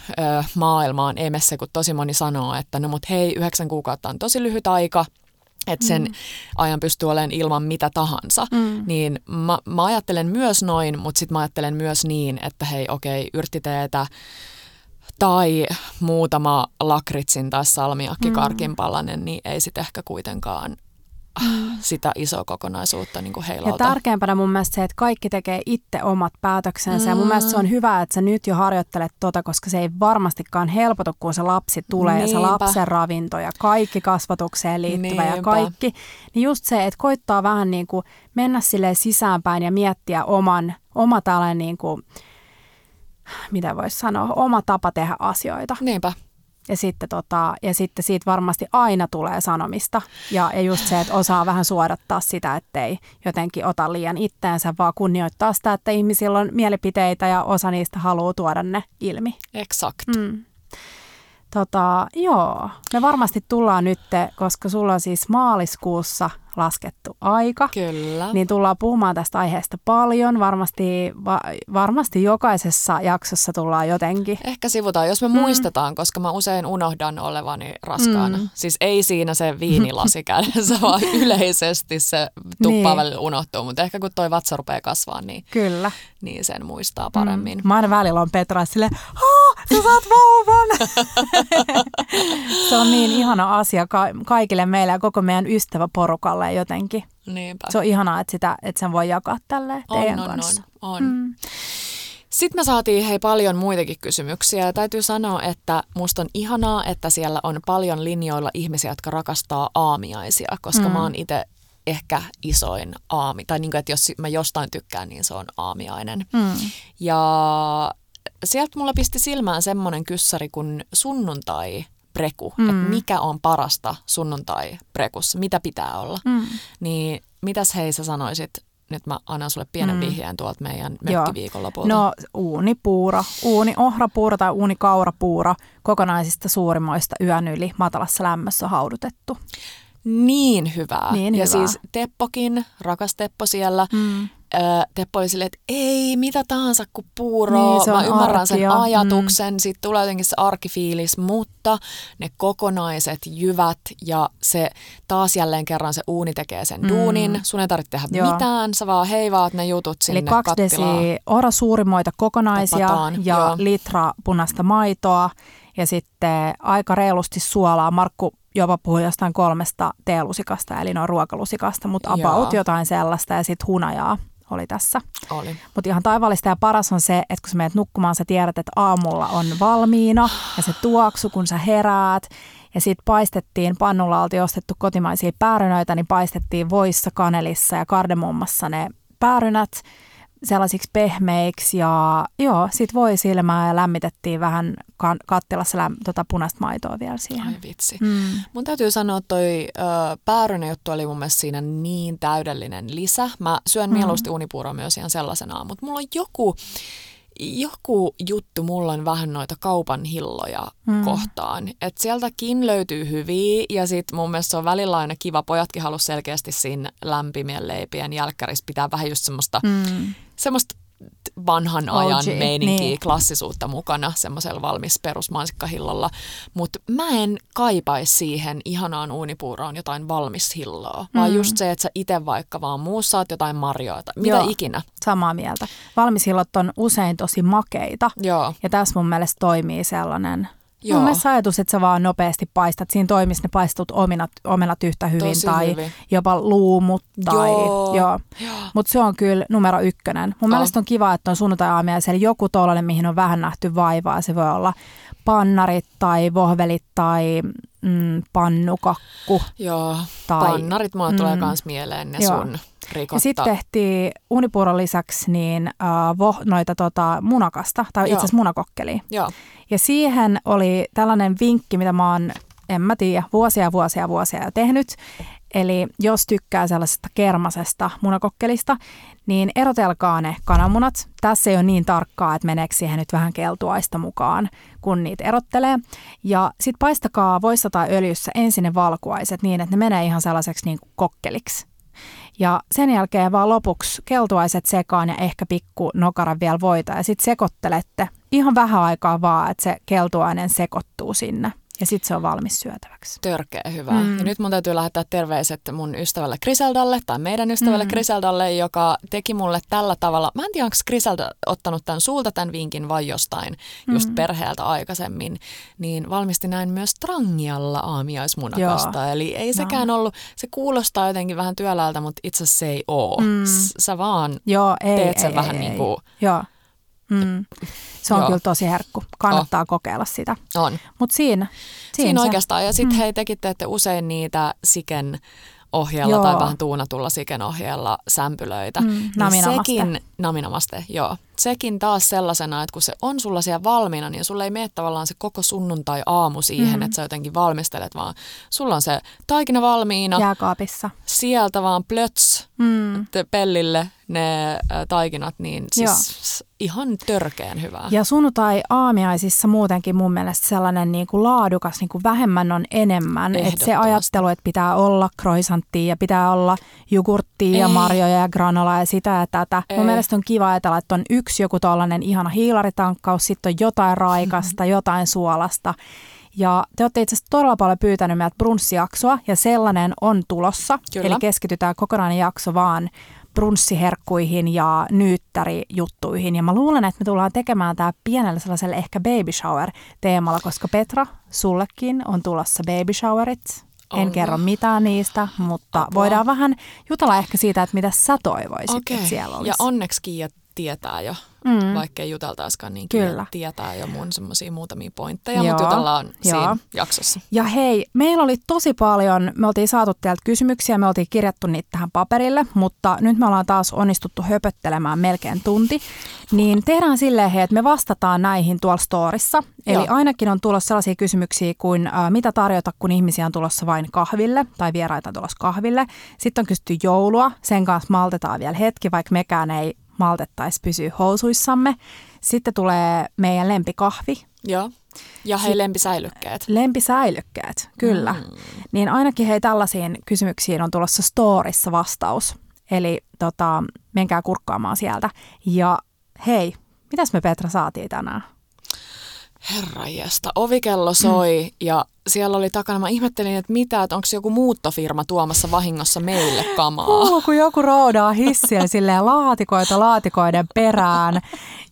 maailmaan emessä, kun tosi moni sanoo, että no mut hei, yhdeksän kuukautta on tosi lyhyt aika, että sen mm. ajan pystyy olemaan ilman mitä tahansa. Mm. Niin mä, mä ajattelen myös noin, mutta sitten mä ajattelen myös niin, että hei okei, yrttiteetä tai muutama lakritsin tai salmiakkikarkin mm. palanen, niin ei sitten ehkä kuitenkaan. Sitä isoa kokonaisuutta niin kuin heilauta. Ja tärkeämpänä mun mielestä se, että kaikki tekee itse omat päätöksensä. Mm. Ja mun mielestä se on hyvä, että sä nyt jo harjoittelet tota, koska se ei varmastikaan helpotu, kun se lapsi tulee Niinpä. ja se lapsen ravinto ja kaikki kasvatukseen liittyvä Niinpä. ja kaikki. Niin just se, että koittaa vähän niin kuin mennä sille sisäänpäin ja miettiä oman, oma tällainen niin kuin, mitä voisi sanoa, oma tapa tehdä asioita. Niinpä. Ja sitten, tota, ja sitten siitä varmasti aina tulee sanomista. Ja, ja just se, että osaa vähän suodattaa sitä, ettei jotenkin ota liian itteensä, vaan kunnioittaa sitä, että ihmisillä on mielipiteitä ja osa niistä haluaa tuoda ne ilmi. Exakt. Mm. Tota, joo, me varmasti tullaan nyt, koska sulla on siis maaliskuussa laskettu aika. Kyllä. Niin tullaan puhumaan tästä aiheesta paljon. Varmasti, va, varmasti jokaisessa jaksossa tullaan jotenkin. Ehkä sivutaan, jos me mm. muistetaan, koska mä usein unohdan olevani raskaana. Mm. Siis ei siinä se viinilasi *laughs* kädessä, vaan yleisesti se tuppaa niin. välillä unohtuu. Mutta ehkä kun toi vatsa rupeaa kasvaa, niin, Kyllä. niin sen muistaa paremmin. Mm. Mä aina välillä on Petra silleen, sä saat vauvan! *laughs* se on niin ihana asia ka- kaikille meille ja koko meidän ystäväporukalle jotenkin. Niinpä. Se on ihanaa, että, sitä, että sen voi jakaa tälle teidän on, kanssa. On, on. Mm. Sitten me saatiin hei paljon muitakin kysymyksiä. Täytyy sanoa, että musta on ihanaa, että siellä on paljon linjoilla ihmisiä, jotka rakastaa aamiaisia, koska mm. mä oon itse ehkä isoin aami. Tai niin kuin, että jos mä jostain tykkään, niin se on aamiainen. Mm. Ja sieltä mulla pisti silmään semmoinen kyssäri kuin sunnuntai preku, mm. että mikä on parasta sunnuntai-prekussa, mitä pitää olla. Mm. Niin mitäs hei sä sanoisit, nyt mä annan sulle pienen mm. vihjeen tuolta meidän mökkiviikonlopulta. No uunipuuro, uuni ohrapuuro tai uunikaurapuuro kokonaisista suurimoista yön yli matalassa lämmössä haudutettu. Niin hyvää. Niin ja hyvää. siis Teppokin, rakas Teppo siellä, mm. Teppo oli silleen, että ei mitä tahansa kuin puuroa. Niin, Mä ymmärrän arkia. sen ajatuksen, mm. siitä tulee jotenkin se arkifiilis, mutta ne kokonaiset jyvät ja se taas jälleen kerran se uuni tekee sen mm. duunin. Sun ei tarvitse tehdä Joo. mitään, sä vaan heivaat ne jutut sinne Eli kaksi desi ora suurimoita kokonaisia Tapataan. ja Joo. litra punaista maitoa ja sitten aika reilusti suolaa. Markku jopa puhui jostain kolmesta teelusikasta, eli noin ruokalusikasta, mutta about Joo. jotain sellaista ja sitten hunajaa oli tässä. Oli. Mutta ihan taivaallista ja paras on se, että kun sä menet nukkumaan, sä tiedät, että aamulla on valmiina ja se tuoksu, kun sä heräät. Ja sitten paistettiin, pannulla oltiin ostettu kotimaisia päärynöitä, niin paistettiin voissa, kanelissa ja kardemummassa ne päärynät sellaisiksi pehmeiksi ja joo, sit voi silmää ja lämmitettiin vähän kattilassa läm- tota punaista maitoa vielä siihen. Ai vitsi. Mm. Mun täytyy sanoa, että toi ö, päärynä juttu oli mun mielestä siinä niin täydellinen lisä. Mä syön mm. mieluusti unipuuroa myös ihan sellaisenaan, mutta mulla on joku, joku juttu mulla on vähän noita kaupan hilloja mm. kohtaan. Että sieltäkin löytyy hyviä ja sit mun mielestä se on välillä aina kiva. Pojatkin halus selkeästi siinä lämpimien leipien jälkkärissä pitää vähän just semmoista, mm. Semmoista vanhan ajan OG, meininkiä, niin. klassisuutta mukana semmoisella valmis perusmansikkahillolla. Mutta mä en kaipaisi siihen ihanaan uunipuuroon jotain valmis hilloa, mm. vaan just se, että sä itse vaikka vaan muussaat jotain marjoita, mitä Joo, ikinä. Samaa mieltä. Valmishillot on usein tosi makeita Joo. ja tässä mun mielestä toimii sellainen – Joo. Mun mielestä ajatus, että sä vaan nopeasti paistat. Siinä toimisi ne paistut omenat, omenat yhtä hyvin Tosi tai hyvin. jopa luumut. Tai, joo. joo. Mutta se on kyllä numero ykkönen. Mun oh. mielestä on kiva, että on sunnuntai-aamiaisella joku tollainen, mihin on vähän nähty vaivaa. Se voi olla pannarit tai vohvelit tai mm, pannukakku. Joo, tai, pannarit mulle mm, tulee myös mieleen ne joo. sun rikotta. Ja sitten tehtiin unipuuron lisäksi niin, uh, vo, noita tota, munakasta, tai itse asiassa munakokkeliä. Joo. Ja siihen oli tällainen vinkki, mitä mä oon, en mä tiedä, vuosia vuosia vuosia jo tehnyt. Eli jos tykkää sellaisesta kermasesta munakokkelista, niin erotelkaa ne kananmunat. Tässä ei ole niin tarkkaa, että meneekö siihen nyt vähän keltuaista mukaan, kun niitä erottelee. Ja sitten paistakaa voissa tai öljyssä ensin ne valkuaiset niin, että ne menee ihan sellaiseksi niin kuin kokkeliksi. Ja sen jälkeen vaan lopuksi keltuaiset sekaan ja ehkä pikku nokara vielä voita ja sitten sekoittelette ihan vähän aikaa vaan, että se keltuainen sekoittuu sinne ja sitten se on valmis syötäväksi. Törkeä hyvä. Mm. Ja nyt mun täytyy lähettää terveiset mun ystävälle Griseldalle tai meidän ystävälle mm. Griseldalle, joka teki mulle tällä tavalla. Mä en tiedä, onko Griselda ottanut tämän sulta tämän vinkin vai jostain just mm. perheeltä aikaisemmin. Niin valmisti näin myös trangialla aamiaismunakasta. Joo. Eli ei sekään no. ollut, se kuulostaa jotenkin vähän työläältä, mutta itse asiassa se ei oo. Mm. Sä vaan Joo, ei, teet sen ei, vähän ei, niin kuin... Joo. Mm. Se on Joo. kyllä tosi herkku. Kannattaa oh. kokeilla sitä. On. Mutta siinä, siinä, siinä oikeastaan. Ja sitten mm. hei, tekin teette usein niitä siken ohjeella joo. tai vähän tuunatulla siken ohjeella sämpylöitä. Mm, naminamaste. Sekin, naminamaste, joo. Sekin taas sellaisena, että kun se on sulla siellä valmiina, niin sulla ei mene tavallaan se koko sunnuntai aamu siihen, mm. että sä jotenkin valmistelet, vaan sulla on se taikina valmiina. Jääkaapissa. Sieltä vaan plöts mm. pellille ne taikinat, niin siis Joo. ihan törkeän hyvää. Ja sunnuntai aamiaisissa muutenkin mun mielestä sellainen niin kuin laadukas, niin kuin vähemmän on enemmän. Että se ajattelu, että pitää olla croissanttia ja pitää olla jogurttia ja marjoja ja granola ja sitä ja tätä. Ei. Mun mielestä on kiva ajatella, että on yksi joku tollainen ihana hiilaritankkaus, sitten on jotain raikasta, mm-hmm. jotain suolasta. Ja te olette itse asiassa todella paljon pyytänyt meiltä brunssijaksoa ja sellainen on tulossa. Kyllä. Eli keskitytään kokonainen jakso vaan brunssiherkkuihin ja nyyttärijuttuihin. Ja mä luulen, että me tullaan tekemään tämä pienellä sellaiselle ehkä baby shower teemalla, koska Petra, sullekin on tulossa baby showerit. En kerro mitään niistä, mutta Apua. voidaan vähän jutella ehkä siitä, että mitä sä toivoisit, okay. että siellä olisi. Ja onneksi Kiia tietää jo mm. vaikkei juteltaiskaan, niin kyllä. tietää jo mun semmoisia muutamia pointteja, Joo. mutta jutellaan Joo. siinä jaksossa. Ja hei, meillä oli tosi paljon, me oltiin saatu teiltä kysymyksiä, me oltiin kirjattu niitä tähän paperille, mutta nyt me ollaan taas onnistuttu höpöttelemään melkein tunti, niin tehdään silleen, hei, että me vastataan näihin tuolla storissa. Eli Joo. ainakin on tulossa sellaisia kysymyksiä kuin äh, mitä tarjota, kun ihmisiä on tulossa vain kahville tai vieraita tulossa kahville. Sitten on kysytty joulua, sen kanssa maltetaan vielä hetki, vaikka mekään ei maltettaisi pysyä housuissamme. Sitten tulee meidän lempikahvi. Joo. Ja hei lempisäilykkeet. Lempisäilykkeet, kyllä. Mm. Niin ainakin hei tällaisiin kysymyksiin on tulossa storissa vastaus. Eli tota, menkää kurkkaamaan sieltä. Ja hei, mitäs me Petra saatiin tänään? Herranjesta, ovikello soi mm. ja siellä oli takana, mä ihmettelin, että mitä, että onko joku muuttofirma tuomassa vahingossa meille kamaa. *laughs* Kuuluu, kun joku roudaa hissiä silleen laatikoita laatikoiden perään.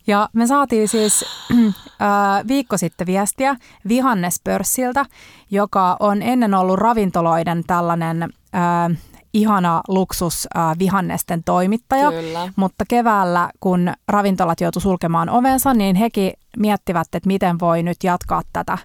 Ja me saatiin siis *clears throat* äh, viikko sitten viestiä Vihannespörssiltä, joka on ennen ollut ravintoloiden tällainen äh, ihana luksus äh, vihannesten toimittaja. Kyllä. Mutta keväällä, kun ravintolat joutu sulkemaan ovensa, niin hekin miettivät, että miten voi nyt jatkaa tätä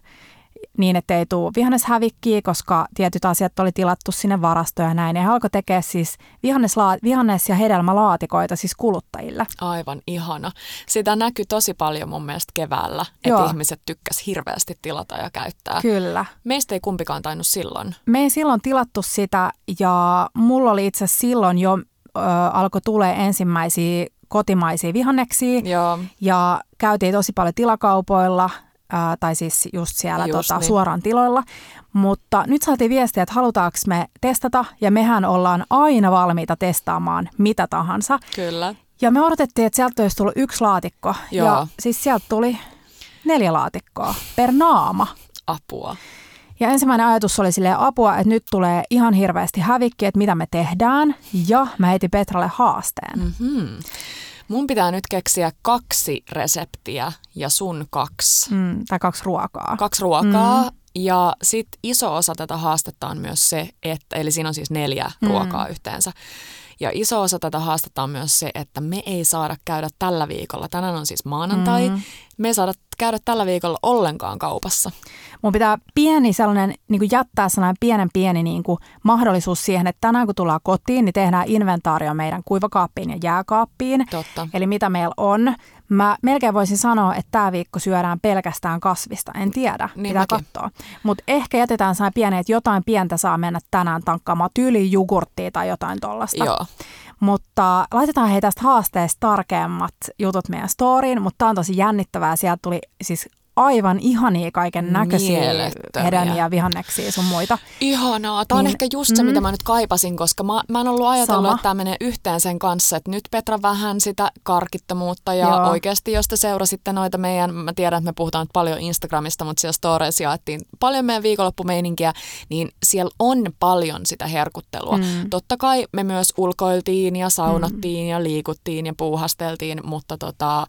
niin, että ei tule vihanneshävikkiä, koska tietyt asiat oli tilattu sinne varastoon ja näin. Ja he alkoi tekemään siis vihannesla- vihannes- ja hedelmälaatikoita siis kuluttajille. Aivan ihana. Sitä näkyy tosi paljon mun mielestä keväällä, että Joo. ihmiset tykkäs hirveästi tilata ja käyttää. Kyllä. Meistä ei kumpikaan tainnut silloin. Me ei silloin tilattu sitä ja mulla oli itse silloin jo ö, alkoi tulee ensimmäisiä kotimaisia vihanneksia Joo, ja käytiin tosi paljon tilakaupoilla ää, tai siis just siellä Just tota, niin. suoraan tiloilla. Mutta nyt saatiin viestiä, että halutaanko me testata ja mehän ollaan aina valmiita testaamaan mitä tahansa. kyllä. Ja me odotettiin, että sieltä olisi tullut yksi laatikko Joo. ja siis sieltä tuli neljä laatikkoa per naama. Apua. Ja ensimmäinen ajatus oli silleen apua, että nyt tulee ihan hirveästi hävikki, että mitä me tehdään. Ja mä heitin Petralle haasteen. Mm. Mun pitää nyt keksiä kaksi reseptiä ja sun kaksi. Mm, tai kaksi ruokaa. Kaksi ruokaa. Mm. Ja sitten iso osa tätä haastetta on myös se, että, eli siinä on siis neljä mm. ruokaa yhteensä. Ja iso osa tätä haastetta on myös se, että me ei saada käydä tällä viikolla, tänään on siis maanantai, mm. me ei saada käydä tällä viikolla ollenkaan kaupassa. Mun pitää pieni sellainen, niin kuin jättää sellainen pienen pieni niin kuin mahdollisuus siihen, että tänään kun tullaan kotiin, niin tehdään inventaario meidän kuivakaappiin ja jääkaappiin. Totta. Eli mitä meillä on. Mä melkein voisin sanoa, että tämä viikko syödään pelkästään kasvista. En tiedä, Niin pitää mäkin. katsoa. Mutta ehkä jätetään sellainen pieni, että jotain pientä saa mennä tänään tankkaamaan, tyyliin jogurttia tai jotain tollasta. Joo. Mutta laitetaan hei tästä haasteesta tarkemmat jutut meidän storyin, mutta tämä on tosi jännittävää. Sieltä tuli siis aivan ihania kaiken näköisiä Mielettömiä. hedelmiä, vihanneksia sun muita. Ihanaa. Tämä on Niin, ehkä just se, mm. mitä mä nyt kaipasin, koska mä, mä en ollut ajatellut, Sama. että tämä menee yhteen sen kanssa. Että nyt Petra vähän sitä karkittomuutta ja Joo. oikeasti, jos te seurasitte noita meidän, mä tiedän, että me puhutaan nyt paljon Instagramista, mutta siellä storeissa jaettiin paljon meidän viikonloppumeininkiä, niin siellä on paljon sitä herkuttelua. Mm. Totta kai me myös ulkoiltiin ja saunottiin mm. ja liikuttiin ja puuhasteltiin, mutta tota,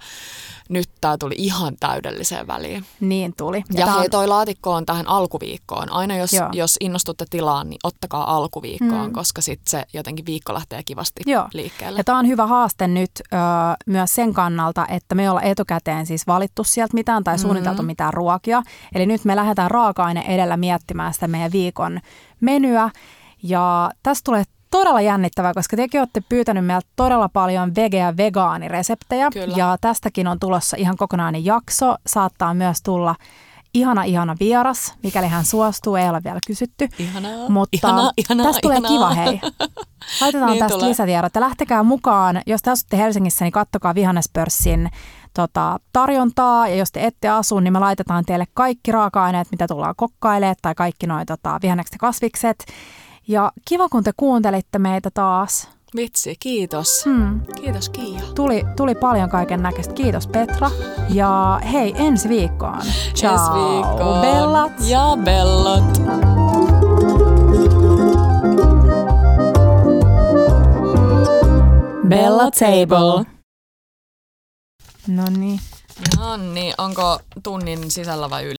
nyt tämä tuli ihan täydelliseen väliin. Niin tuli. Ja, hei, on- toi laatikko on tähän alkuviikkoon. Aina jos, Joo. jos innostutte tilaan, niin ottakaa alkuviikkoon, Mm. koska sitten se jotenkin viikko lähtee kivasti Joo. liikkeelle. Ja tämä on hyvä haaste nyt ö, myös sen kannalta, että me ei olla etukäteen siis valittu sieltä mitään tai suunniteltu Mhm. mitään ruokia. Eli nyt me lähdetään raaka-aine edellä miettimään sitä meidän viikon menyä. Ja tästä tulee todella jännittävää, koska tekin olette pyytänyt meiltä todella paljon vege- ja vegaanireseptejä. Kyllä. Ja tästäkin on tulossa ihan kokonainen jakso. Saattaa myös tulla ihana, ihana vieras, mikäli hän suostuu, ei ole vielä kysytty. Ihanaa, Mutta ihanaa, ihanaa, tästä tulee ihanaa. kiva, hei. *laughs* Laitetaan Niin tästä tulee. lisätiedot ja lähtekää mukaan. Jos te asutte Helsingissä, niin kattokaa Vihannespörssin tota, tarjontaa. Ja jos te ette asu, niin me laitetaan teille kaikki raaka-aineet, mitä tullaan kokkailemaan, tai kaikki noin tota, vihannekset ja kasvikset. Ja kiva, kun te kuuntelitte meitä taas. Vitsi, kiitos. Hmm. Kiitos Kiia. Tuli, tuli paljon kaiken näköistä. Kiitos Petra. Ja hei, ensi viikkoon. Ciao, Ensi viikkoon. bellat. Ja bellot. Bella Table. No niin. No niin, onko tunnin sisällä vai yli?